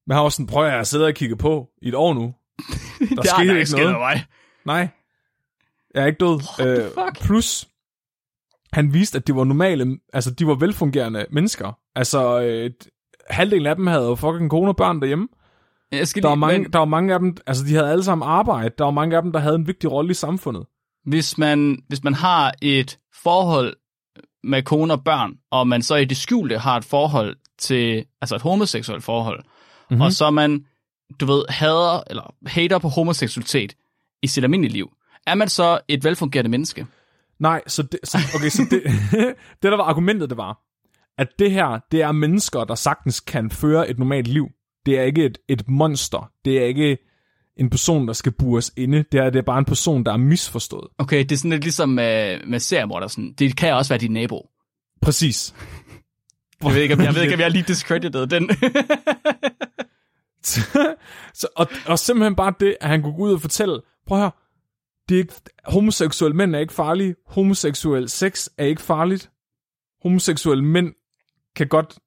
Men han var sådan, prøv at jeg sidder og kigge på i et år nu. Der Der skete der ikke noget. Mig. Nej, jeg er ikke død. Øh, plus, han viste, at de var normale, altså de var velfungerende mennesker. Altså, øh, halvdelen af dem havde fucking kone og børn derhjemme. Jeg skal Der var, lige, mange, men, der var mange af dem, altså de havde alle sammen arbejde. Der var mange af dem, der havde en vigtig rolle i samfundet. hvis, man, hvis man har et forhold med kone og børn, og man så i det skjulte har et forhold til, altså et homoseksuelt forhold, Mhm. mm-hmm. og så man, du ved, hader, eller hater på homoseksualitet i sit almindelige liv, er man så et velfungerende menneske? Nej, så det, så, okay, så det, det der var argumentet, det var, at det her, det er mennesker, der sagtens kan føre et normalt liv. Det er ikke et, et monster. Det er ikke en person, der skal bures inde. Det er, det er bare en person, der er misforstået. Okay, det er sådan lidt ligesom med, med. Sådan. Det kan også være din nabo. Præcis. Jeg ved ikke, om jeg, ved ikke, om jeg lige discredited den. så, og, og simpelthen bare det, at han kunne gå ud og fortælle, prøv her, det er ikke, homoseksuelle mænd er ikke farlige, homoseksuel sex er ikke farligt, homoseksuelle mænd kan godt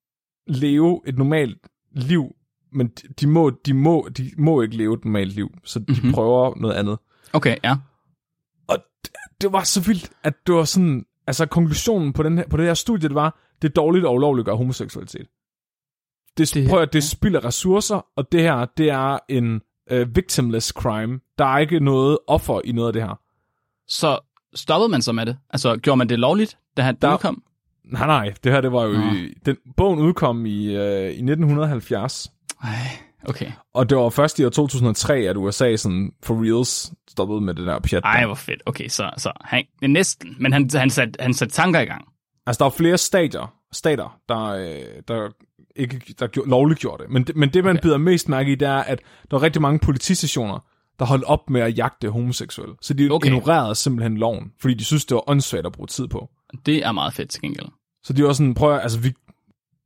leve et normalt liv, men de- de må, de må, de må ikke leve et normalt liv, så de Mhm. mm-hmm. prøver noget andet. okay, ja. Og det, det var så vildt, at det var sådan, altså konklusionen på, den her, på det her studie, det var, det er dårligt og ulovligt at homoseksualitet. Det, Det- det, prøv at det ja. spilder ressourcer, og det her, det er en uh, victimless crime. Der er ikke noget offer i noget af det her. Så stoppede man så med det? Altså, gjorde man det lovligt, da han Der- udkom? Nej, nej, det her, det var jo Nå. i, den, bogen udkom i, uh, i 1970, Ej, okay. og det var først i år 2003, at USA sådan for reals stoppede med det der pjat. Ej, hvor fedt. Okay, så, så han, næsten. Men han, han, satte, han satte tanker i gang. Altså, der er flere stadier, stater, der, øh, der ikke der gjorde, lovligt gjorde det. Men, det- men det, man Okay. bider mest mærke i, det er, at der er rigtig mange politistationer, der holdt op med at jagte homoseksuelle. Så de okay. ignorerede simpelthen loven, fordi de synes, det var åndssvagt at bruge tid på. Det er meget fedt til gengæld. Så de var sådan, prøv at, altså vi,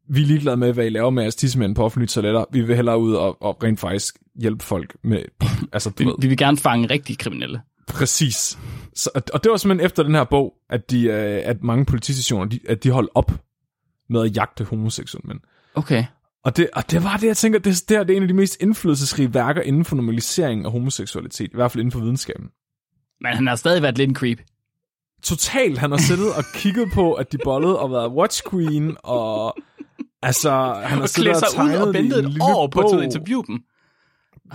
vi er ligeglade med, hvad I laver med jeres tissemænd på offentlige toiletter. Vi vil hellere ud og, og rent faktisk hjælpe folk med, altså Vi, vi vil gerne fange rigtige kriminelle. præcis. Så, og- det var simpelthen efter den her bog, at, de, øh, at mange politistationer, de, at de holdt op med at jagte homoseksuelle mænd. Okay. Og det, og det var det, jeg tænker, det, det her det er en af de mest indflydelsesrige værker inden for normalisering af homoseksualitet, i hvert fald inden for videnskaben. Men han har stadig været lidt en creep. Totalt, han har siddet og kigget på, at de bollede og været watch queen, og altså, han har siddet og sig ud tegnet og det ventet en et år på at interviewe dem.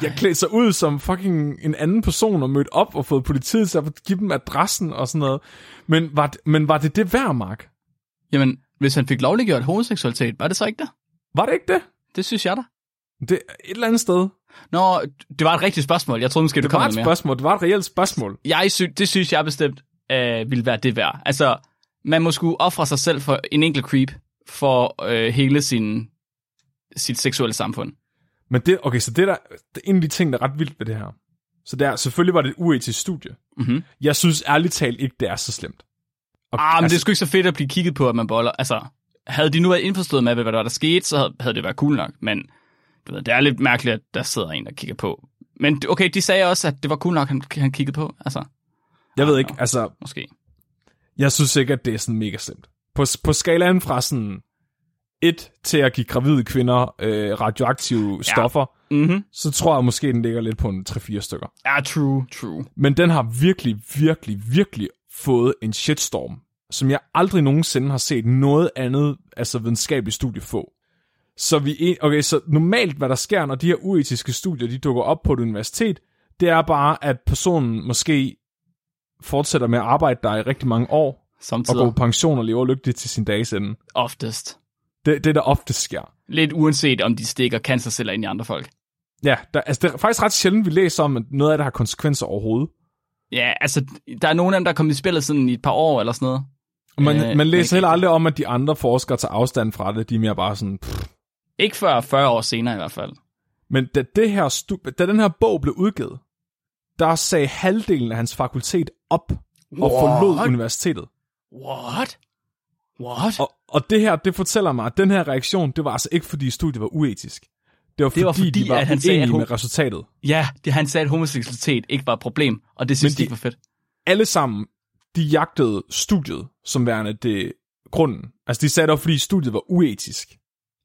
Jeg klædte sig ud som fucking en anden person og mødt op og fået politiet til at give dem adressen og sådan noget. Men var, det- men var det det værd, Mark? Jamen, hvis han fik lovliggjort homoseksualitet, var det så ikke det? Var det ikke det? Det synes jeg da. Det et eller andet sted. Nå, det var et rigtigt spørgsmål. Jeg troede måske, det, Det kom var noget et mere. spørgsmål. Det var et reelt spørgsmål. Jeg sy- det synes jeg bestemt øh, ville være det værd. Altså, man må skulle ofre sig selv for en enkelt creep for øh, hele sin, sit seksuelle samfund. Men det, okay, så det, der, det er en af de ting, der er ret vildt ved det her. Så der, selvfølgelig var det et uetisk studie. Mm-hmm. Jeg synes ærligt talt ikke, det er så slemt. Og, Ah, men det er sgu ikke så fedt at blive kigget på, at man boller. Altså, havde de nu været indforstået med, hvad der var, der skete, så havde, havde det været cool nok. Men du ved, det er lidt mærkeligt, at der sidder en, der kigger på. Men okay, de sagde også, at det var cool nok, han, han kiggede på. Altså, jeg ved ikke, altså, måske. jeg synes ikke, at det er sådan mega slemt. På, på skalaen fra sådan 1 til at give gravide kvinder øh, radioaktive ja. stoffer, Mm-hmm. så tror jeg måske, den ligger lidt på en 3-4 stykker. Ja, true, true. Men den har virkelig, virkelig, virkelig fået en shitstorm, som jeg aldrig nogensinde har set noget andet altså videnskabeligt studie få. Så vi okay, så normalt hvad der sker, når de her uetiske studier de dukker op på et universitet, det er bare at personen måske fortsætter med at arbejde der i rigtig mange år og Samtidig. gå på pension og lever lykkeligt til sin dages ende. Oftest. Det, det der ofte sker. Lidt uanset om de stikker cancerceller ind i andre folk. Ja, der, altså det er faktisk ret sjældent, vi læser om, at noget af det har konsekvenser overhovedet. Ja, altså, der er nogle af dem, der er kommet i spillet sådan i et par år eller sådan noget. Og man, Øh, man læser heller aldrig om, at de andre forskere tager afstand fra det. De er mere bare sådan, pff, Ikke før 40 år senere i hvert fald. Men da, det her stu- da den her bog blev udgivet, der sagde halvdelen af hans fakultet op og forlod What? universitetet. What? What? Og, og det her, det fortæller mig, at den her reaktion, det var altså ikke fordi studiet var uetisk. Det var fordi, Det var fordi, de var at han sagde, at med ho- resultatet. Ja, det, han sagde, at homoseksualitet ikke var et problem, og det synes de de- ikke var fedt. Alle sammen, de jagtede studiet som værende det grunden. Altså de sagde det var, fordi studiet var uetisk.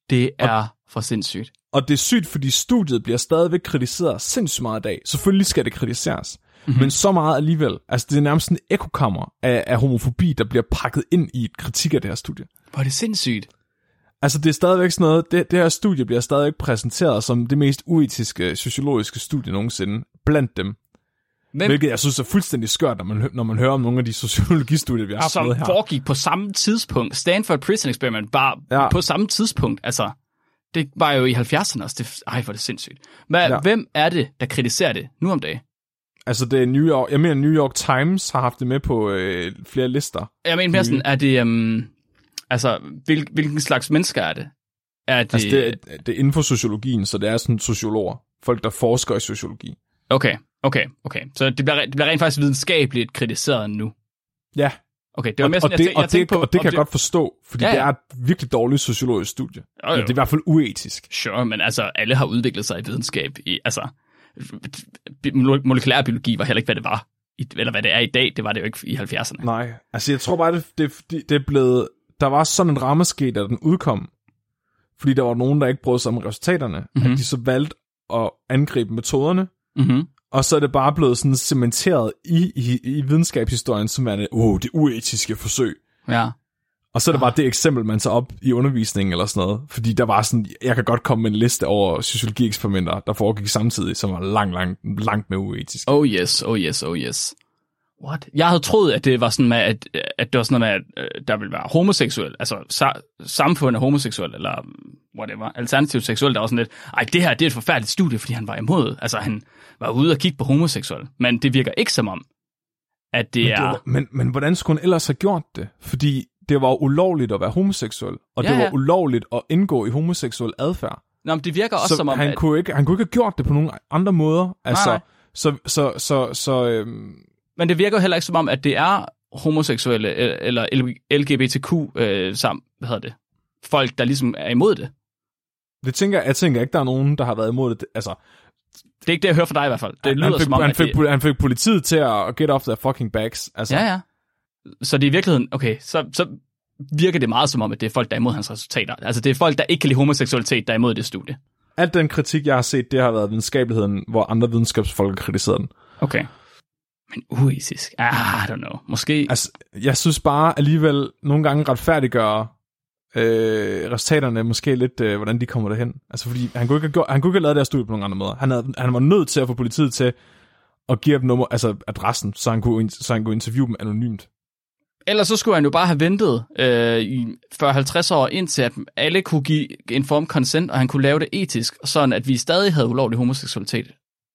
Det er for sindssygt. Og det er sygt, fordi studiet bliver stadigvæk kritiseret sindssygt meget i dag. Selvfølgelig skal det kritiseres. Mm-hmm. Men så meget alligevel. Altså, det er nærmest en ekokammer af, af homofobi, der bliver pakket ind i et kritik af det her studie. Hvor er det sindssygt. Altså, det er stadigvæk sådan noget, det, det her studie bliver stadigvæk præsenteret som det mest uetiske sociologiske studie nogensinde blandt dem. Hvem, Hvilket jeg synes er fuldstændig skørt, når man, når man hører om nogle af de sociologistudier, vi har som her. foregik på samme tidspunkt. Stanford Prison Experiment var Ja. på samme tidspunkt. Altså, det var jo i 70'erne også. Det, ej, hvor er det sindssygt. Hvad, ja. Hvem er det, der kritiserer det nu om dagen? Altså, det er New York, jeg mener, New York Times har haft det med på øh, flere lister. Jeg mener mere sådan, er det... Um, altså, hvil, hvilken slags mennesker er det? Er det... Altså, det, er- det er inden for sociologien, så det er sådan sociologer. Folk, der forsker i sociologi. Okay, okay, okay. Så det bliver, det bliver rent faktisk videnskabeligt kritiseret nu. Ja, Okay, det var mere og, sådan, og, jeg, det, jeg og, tænkte det, på... og det kan jeg godt forstå, fordi Ja, ja, det er et virkelig dårligt sociologisk studie. Jo, jo. Det er i hvert fald uetisk. Sure, men altså, alle har udviklet sig i videnskab. I, altså, bi- mole- molekylær biologi var heller ikke, hvad det var. Eller hvad det er i dag, det var det jo ikke i 70'erne. Nej, altså jeg tror bare, det, det, det, det blevet... Der var sådan en rammeske, da den udkom, fordi der var nogen, der ikke brød sig om resultaterne, mm-hmm. Mhm. at de så valgte at angribe metoderne, Mm-hmm. og så er det bare blevet sådan cementeret i, i, i videnskabshistorien, som er det, oh, det uetiske forsøg. Ja. Og så er det bare det eksempel, man tager op i undervisningen eller sådan noget. Fordi der var sådan, jeg kan godt komme med en liste over sociologieksperimenter, der foregik samtidig, som var langt, langt, langt mere uetisk. Oh yes, oh yes, oh yes. What? Jeg havde troet, at det var sådan med, at, at det var sådan noget med, at øh, der ville være homoseksuel, altså sa- samfundet homoseksuel, eller whatever, alternativt seksuel, der var sådan lidt, ej, det her, det er et forfærdeligt studie, fordi han var imod, altså han var ude og kigge på homoseksuel, men det virker ikke som om, at det Men, er... det var, men, men hvordan skulle han ellers have gjort det? Fordi det var ulovligt at være homoseksuel, og Ja, det var ja. ulovligt at indgå i homoseksuel adfærd. Nå, men det virker også Så som om, han, at... kunne ikke, han kunne ikke have gjort det på nogle andre måder. Altså, nej. Så, så, så, så øhm, Men det virker jo heller ikke som om, at det er homoseksuelle øh, eller LGBTQ øh, sammen, hvad hedder det, folk, der ligesom er imod det. det tænker jeg, jeg tænker ikke, der er nogen, der har været imod det. Altså, Det er ikke det, jeg hører fra dig i hvert fald. Det lyder han, fik, som om, han, fik, det, han fik politiet til at get off their fucking backs. Altså, Ja, ja. Så det er i virkeligheden, okay, så, så virker det meget som om, at det er folk, der er imod hans resultater. Altså det er folk, der ikke kan lide homoseksualitet, der er imod det studie. Alt den kritik, jeg har set, det har været videnskabeligheden, hvor andre videnskabsfolk har kritiseret den. Okay. Men uetisk? Ah, I don't know. Måske... Altså, jeg synes bare alligevel nogle gange retfærdiggøre øh, resultaterne måske lidt, øh, hvordan de kommer derhen. Altså, fordi han kunne ikke have, gjort, han kunne ikke have lavet det her studie på nogen andre måder. Han, havde, han var nødt til at få politiet til at give dem nummer, altså adressen, så han kunne, så han kunne interviewe dem anonymt. Ellers så skulle han jo bare have ventet øh, i 40-50 år indtil, at alle kunne give informed consent, og han kunne lave det etisk, sådan at vi stadig havde ulovlig homoseksualitet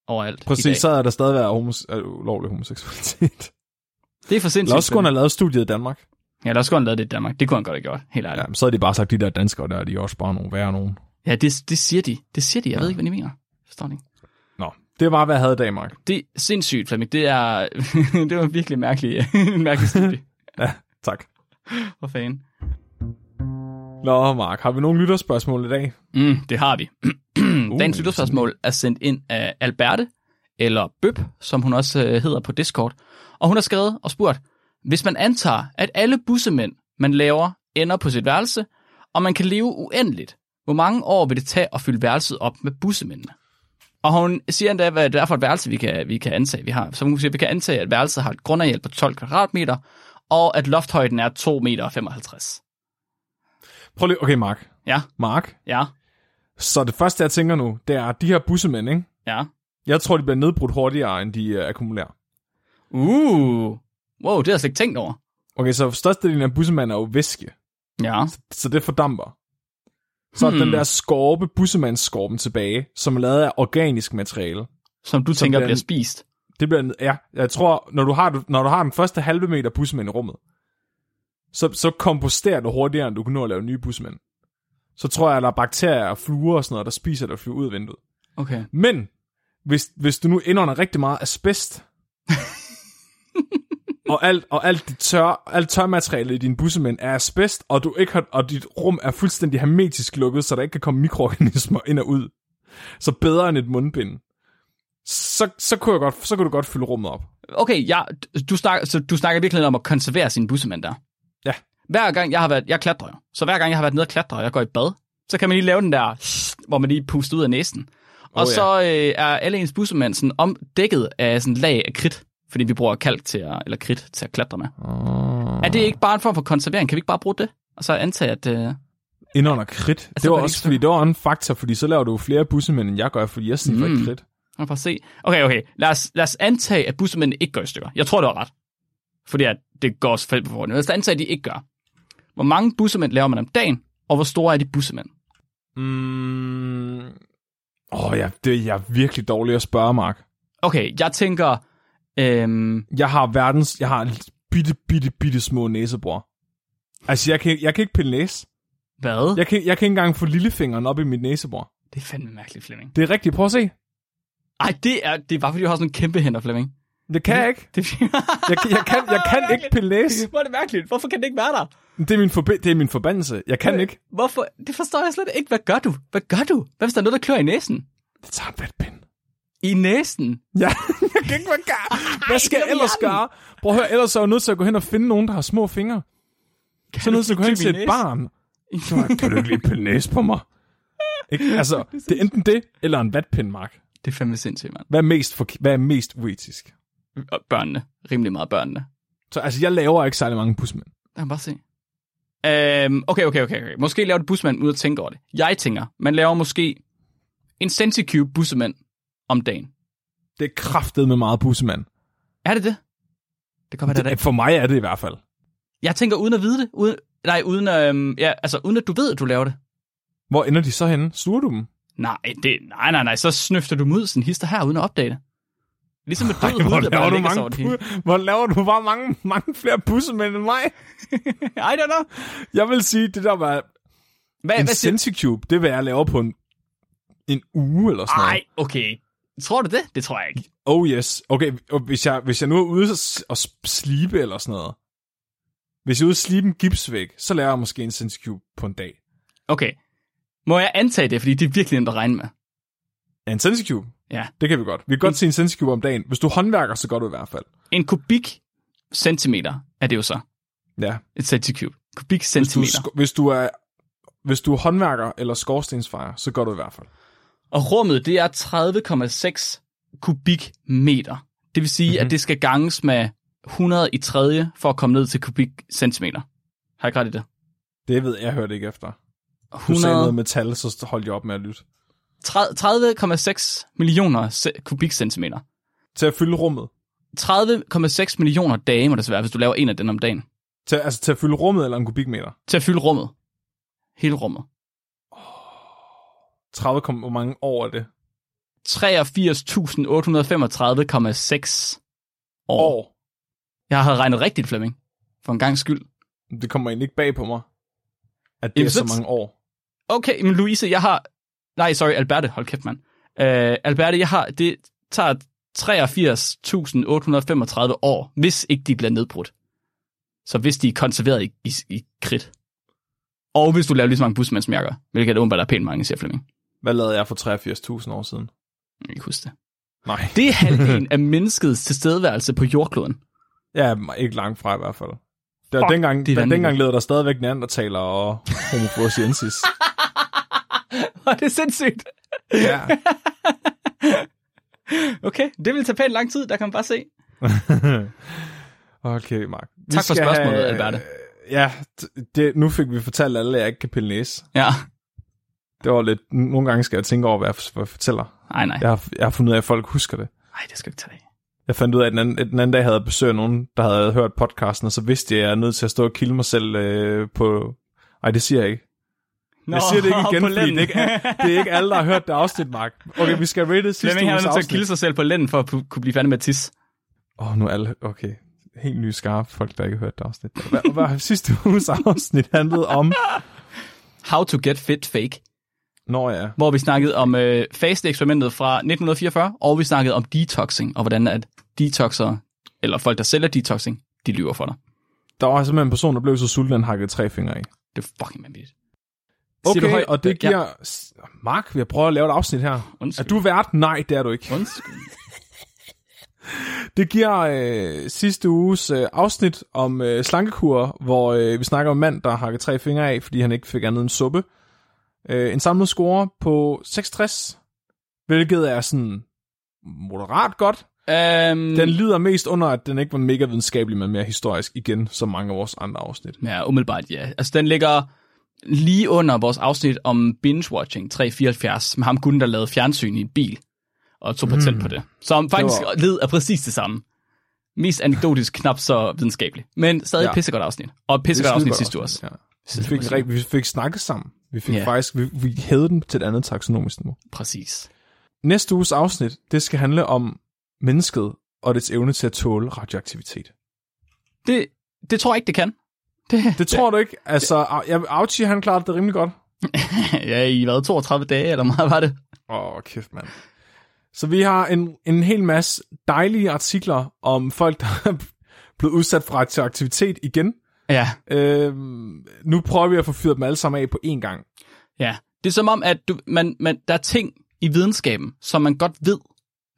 overalt Præcis, så er der stadig været homos- øh, ulovlig homoseksualitet. Det er for sindssygt. Også skulle have lavet studiet i Danmark. Ja, også skulle han lavet det i Danmark. Det kunne han godt have gjort, helt ærligt. Ja, men så havde de bare sagt, de der danskere der, de er også bare nogle værre nogen. Ja, det, det siger de. Det siger de. Jeg ja. ved ikke, hvad de mener. Forstår ikke? Nå, det var, hvad jeg havde i dag, Mark. Det er sindssygt, Flemming. Det er, det var virkelig mærkelig, en mærkelig studie. Ja, tak. Hvor fanden? Nå, Mark, har vi nogle lytterspørgsmål i dag? Mm, det har vi. Dagens Uh, lytterspørgsmål er sendt ind af Alberte, eller Bøb, som hun også øh, hedder på Discord. Og hun har skrevet og spurgt, hvis man antager, at alle bussemænd, man laver, ender på sit værelse, og man kan leve uendeligt, hvor mange år vil det tage at fylde værelset op med bussemændene? Og hun siger endda, hvad det er for et værelse, vi kan, vi kan antage, vi har. Så hun siger, at vi kan antage, at værelset har et grundareal på 12 kvadratmeter, og at lofthøjden er 2,55 meter. Prøv lige, okay, Mark. Ja, Mark, ja, så det første, jeg tænker nu, det er, at de her bussemænd, ikke? ja. Jeg tror, de bliver nedbrudt hurtigere, end de uh, akkumulerer. Uh, wow, det har jeg slet ikke tænkt over. Okay, så størstedelen af bussemænd er jo væske, Ja. så det fordamper. Så hmm. den der skorpe, bussemandsskorpen tilbage, som er lavet af organisk materiale. Som du Som tænker bliver bliver spist. Det bliver, ja, jeg tror, når du har, når du har den første halve meter bussemænd i rummet, så, så komposterer du hurtigere, end du kan nå at lave nye bussemænd. Så tror jeg, at der er bakterier og fluer og sådan noget, der spiser dig og flyver ud af vinduet. Okay. Men, hvis, hvis du nu indånder rigtig meget asbest, og alt, og alt, dit tør, alt tørmateriale i din bussemænd er asbest, og, du ikke har, og dit rum er fuldstændig hermetisk lukket, så der ikke kan komme mikroorganismer ind og ud, så bedre end et mundbind, så, så, kunne, jeg godt, så kunne du godt fylde rummet op. Okay, ja, du snakker, så du snakker virkelig om at konservere sine bussemænd der. Ja. Hver gang jeg har været, jeg klatrer jo. Så hver gang jeg har været nede og klatre, og jeg går i bad, så kan man lige lave den der, hvor man lige puster ud af næsen. Og Oh, ja. så øh, er alle ens bussemænd sådan omdækket af sådan lag af kridt, fordi vi bruger kalk til at, eller kridt til at klatre med. Oh. Er det ikke bare en form for konservering? Kan vi ikke bare bruge det? Og så antage, at... Øh, Indånder kridt. Altså, det var også, fordi det var en faktor, fordi så laver du flere bussemænd, end jeg gør, fordi jeg sniffer Mm. kridt. Lad os se. Okay, okay. Lad os, lad os antage, at bussemændene ikke går i stykker. Jeg tror, du har ret. Fordi at det går selvfølgelig på forhånd. Lad os antage, at de ikke gør. Hvor mange bussemænd laver man om dagen, og hvor store er de bussemænd? Mm. Åh, oh, ja, det er jeg virkelig dårlig at spørge, Mark. Okay, jeg tænker... Øhm, Jeg har verdens, jeg har bitte, bitte, bitte små næsebor. Altså, jeg kan, jeg kan ikke pille næse. hvad? Jeg kan, jeg kan ikke engang få lillefingeren op i mit næsebor. Det er fandme mærkeligt, Flemming. Det er rigtigt. Prøv at se. Ej, det er, det er bare, fordi du har sådan en kæmpe hænder, Flemming. Det kan jeg ikke. Det, Jeg, jeg, kan, jeg kan ikke pille næse. Hvor er det mærkeligt? Hvorfor kan det ikke være der? Det er min, forbi- det er min forbandelse. Jeg kan ikke. Hvorfor? Det forstår jeg slet ikke. Hvad gør du? Hvad gør du? Hvad hvis der er noget, der klør i næsen? Det tager en vatpind. I næsen? Ja, jeg kan ikke hvad gøre. Hvad skal jeg er ellers gøre? Prøv at høre, ellers er jeg nødt til at gå hen og finde nogen, der har små fingre. Så er jeg nødt til at gå hen til et barn. Så kan du ikke lige pille næse på mig? Ikke? Altså, det er enten det, eller en vatpind, Mark. Det er fandme sindssygt, mand. Hvad er mest, for, hvad er mest uetisk? Og børnene. Rimelig meget børnene. Så altså, jeg laver ikke særlig mange busmænd. Lad bare se. Øhm, okay, okay, okay, okay. Måske laver du busmand ud at tænke over det. Jeg tænker, man laver måske en Centicube bussemand om dagen. Det er kraftet med meget bussemand. Er det det? Det være, det det. For mig er det i hvert fald. Jeg tænker uden at vide det. Uden, nej, uden, øhm, ja, altså, uden at du ved, at du laver det. Hvor ender de så henne? Sluger du dem? Nej, det, nej, nej, nej. Så snøfter du dem ud sådan hister her, uden at opdage det. Ligesom et død hvor, hud, der bare mange, over det hele. bu- hvor laver du bare mange, mange flere bussemænd end mig? I don't know. Jeg vil sige, det der var Hvad, en hvad Centicube, det vil jeg lave på en, en uge eller sådan noget. Ej, okay. Tror du det? Det tror jeg ikke. Oh yes. Okay, og hvis jeg, hvis jeg nu er ude og slibe eller sådan noget, hvis jeg er ude og slibe en gipsvæg, så laver jeg måske en Sense Cube på en dag. Okay. Må jeg antage det, fordi det er virkelig nemt at regne med? Ja, en Sense Cube? Ja. Det kan vi godt. Vi kan godt se en Sense Cube om dagen. Hvis du er håndværker, så gør du i hvert fald. En kubik centimeter er det jo så. Ja. Et centicube. Kubik Hvis du, centimeter. hvis du er hvis du er håndværker eller skorstensfejer, så gør du i hvert fald. Og rummet, det er 30,6 kubikmeter. Det vil sige, mm-hmm. at det skal ganges med 100 i tredje for at komme ned til kubikcentimeter. Har jeg ikke ret i det? Det ved jeg, jeg hørte ikke efter. Du 100... sagde noget med tal, så holdt jeg op med at lytte. 30,6 millioner kubikcentimeter. Til at fylde rummet. 30,6 millioner dage må det så være, hvis du laver en af den om dagen. Til, altså til at fylde rummet eller en kubikmeter. Til at fylde rummet. Hele rummet. 30, kom- hvor mange år er det? 83.835,6 år. år. Jeg har regnet rigtigt, Flemming. For en gang skyld. Det kommer egentlig ikke bag på mig. At det Jamen, er så- mange år. Okay, men Louise, jeg har... Nej, sorry, Alberte, hold kæft, mand. Uh, Alberte, jeg har... Det tager 83.835 år, hvis ikke de bliver nedbrudt. Så hvis de er konserveret i, i, i kridt. Og hvis du laver lige så mange busmandsmærker, hvilket er åbenbart er pænt mange, siger Flemming. Hvad lavede jeg for 83.000 år siden? Jeg kan ikke huske det. Nej. Det er halvdelen af menneskets tilstedeværelse på jordkloden. Ja, ikke langt fra i hvert fald. Der, Fuck, dengang, det er der, dengang levede der stadigvæk neandertaler og homo floresiensis. Og det er sindssygt. ja. Okay, det vil tage pænt lang tid, der kan man bare se. okay, Mark. Vi Tak for spørgsmålet, Alberte. Ja, det, nu fik vi fortalt alle, at jeg ikke kan pille næse. Ja. Det var lidt... Nogle gange skal jeg tænke over, hvad jeg, hvad jeg fortæller. Nej, nej. Jeg har, jeg har fundet ud af, at folk husker det. Nej, det skal vi ikke tage af. Jeg fandt ud af, at den anden, den anden dag havde jeg besøg af nogen, der havde hørt podcasten, og så vidste jeg, at jeg er nødt til at stå og kilde mig selv øh, på... Nej, det siger jeg ikke. Nå, Jeg siger det ikke igen, fordi det lænden. er, ikke, det er ikke alle, der har hørt det afsnit, Mark. Okay, vi skal rate sidste Flemming uges er nødt til at afsnit. kilde sig selv på lænden for at kunne blive færdig med at tisse. Åh, oh, nu er alle... Okay. Helt nye skarpe folk, der ikke har hørt det afsnit. Hvad, hvad sidste uges afsnit handlede om? How to get fit fake. Nå ja. Hvor vi snakkede om øh, faste-eksperimentet fra 1944, og vi snakkede om detoxing, og hvordan at detoxer, eller folk, der sælger detoxing, de lyver for dig. Der var simpelthen en person, der blev så sulten, han hakkede tre fingre i. Det er fucking vanvittigt. Okay, højt? og det giver... Ja. Mark, vi har prøvet at lave et afsnit her. Undskyld. Er du vært? Nej, det er du ikke. Undskyld. Det giver øh, sidste uges øh, afsnit om øh, slankekur, hvor øh, vi snakker om en mand, der hakker tre fingre af, fordi han ikke fik andet end suppe. Øh, en samlet score på 66, hvilket er sådan moderat godt. Um, Den lider mest under, at den ikke var mega videnskabelig, men mere historisk igen, som mange af vores andre afsnit. Ja, umiddelbart ja. Altså, den ligger lige under vores afsnit om binge-watching 374, med ham gutten, der lavede fjernsyn i en bil, og tog patent Mm. på det. Som faktisk var- led af præcis det samme. Mest anekdotisk, knap så videnskabeligt. Men stadig Ja. pissegodt afsnit. Og et pissegodt afsnit sidste uge også. Ja. Vi fik, rigt- vi fik snakket sammen. Vi fik Ja. faktisk, vi, vi hævede den til et andet taksonomisk niveau. Præcis. Næste uges afsnit, det skal handle om mennesket og dets evne til at tåle radioaktivitet. Det, det tror jeg ikke, det kan. Det, Det tror du ikke? Altså, ja, Auchi, han klarede det rimelig godt. ja, i hvad, 32 dage, eller meget var det? Åh, oh, kæft, mand. Så vi har en, en hel masse dejlige artikler om folk, der er blevet udsat for radioaktivitet igen. Ja, Øhm, nu prøver vi at få fyret dem alle sammen af på én gang. ja. Det er som om, at du, man, man, der er ting i videnskaben, som man godt ved,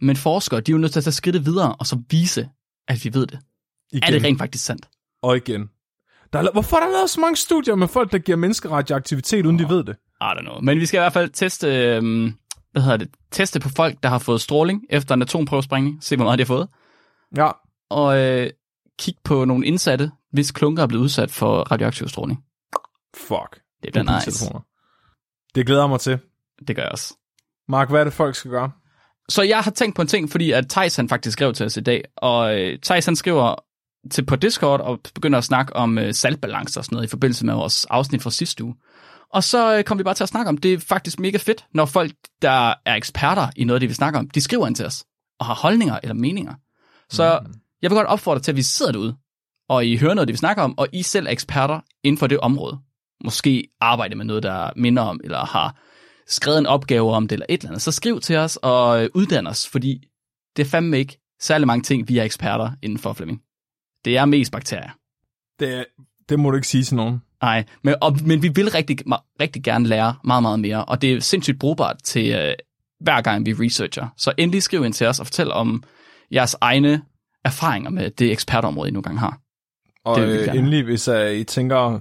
men forskere, de er jo nødt til at tage skridtet videre, og så vise, at vi ved det. Igen Er det rent faktisk sandt? og igen. Der er, hvorfor er der lavet så mange studier med folk, der giver mennesker radioaktivitet, uden de ved det? I don't know. Men vi skal i hvert fald teste, øhm, hvad hedder det, teste på folk, der har fået stråling efter en atomprøvesprængning. Se, hvor meget de har fået. Ja, Og øh, kigge på nogle indsatte, hvis klunker er blevet udsat for radioaktiv stråling. fuck. Det bliver nice. Mobiltelefoner. Det glæder jeg mig til. Det gør jeg også. Mark, hvad er det, folk skal gøre? Så jeg har tænkt på en ting, fordi at Thijs han faktisk skrev til os i dag, og øh, Thijs han skriver til på Discord og begynder at snakke om øh, saltbalance og sådan noget i forbindelse med vores afsnit fra sidste uge. Og så øh, kom vi bare til at snakke om, det er faktisk mega fedt, når folk, der er eksperter i noget af det, vi snakker om, de skriver ind til os og har holdninger eller meninger. Så mm. jeg vil godt opfordre til, at vi sidder derude, og I hører noget af det, vi snakker om, og I selv er eksperter inden for det område. Måske arbejde med noget, der minder om, eller har skrevet en opgave om det, eller et eller andet. Så skriv til os og øh, uddan os, fordi det er fandme ikke særlig mange ting, vi er eksperter inden for, Flemming. Det er mest bakterier. Det, det må du ikke sige til nogen. Nej, men, og, men vi vil rigtig, rigtig gerne lære meget, meget mere, og det er sindssygt brugbart til øh, hver gang vi researcher. Så endelig skriv ind til os og fortæl om jeres egne erfaringer med det ekspertområde, I nogle gange har. Og Det øh, endelig, hvis uh, I tænker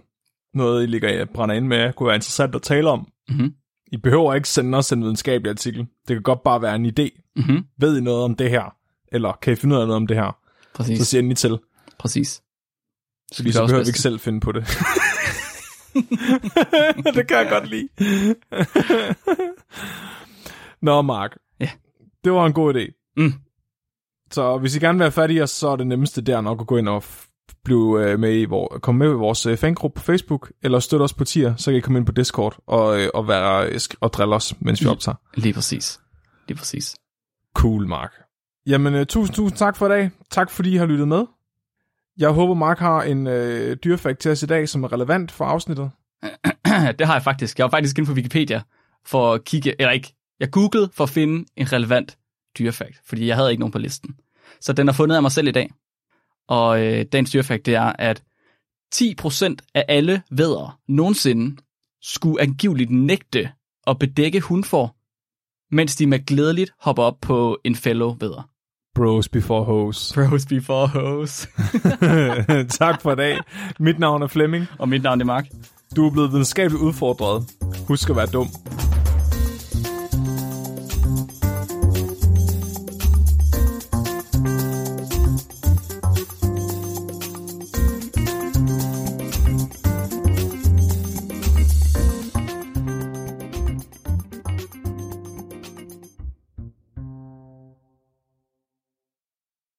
noget, I ligger brænder ind med, kunne være interessant at tale om. Mhm. I behøver ikke sende os en videnskabelig artikel. Det kan godt bare være en idé. Mm-hmm. Ved I noget om det her? Eller kan I finde ud af noget om det her? Præcis, Så sig endelig til. præcis. Så vi så behøver vi ikke selv finde på det. det kan jeg godt lide. Nå, Mark. Ja. Det var en god idé. Mm. Så hvis I gerne vil fat i os, så er det nemmeste der nok at gå ind og blive øh, med i vor, komme med i vores fangruppe på Facebook, eller støtte os på tier, så kan I komme ind på Discord og, øh, og, være, øh, og drille os, mens vi optager. Lige præcis. Lige præcis. Cool, Mark. Jamen, tusind, tusind tak for i dag. Tak fordi I har lyttet med. Jeg håber, Mark har en øh, dyrefakt til os i dag, som er relevant for afsnittet. det har jeg faktisk. Jeg var faktisk inde på Wikipedia for at kigge, eller ikke, jeg googlede for at finde en relevant dyrefakt, fordi jeg havde ikke nogen på listen. Så den er fundet af mig selv i dag. Og øh, dagens dyrefakt, det er, at 10% af alle vædder nogensinde skulle angiveligt nægte at bedække hundfor, mens de med glædeligt hopper op på en fellow vædder. Bros before hoes. Bros before hoes. tak for i dag. Mit navn er Flemming. Og mit navn er Mark. Du er blevet videnskabeligt udfordret. Husk at være dum.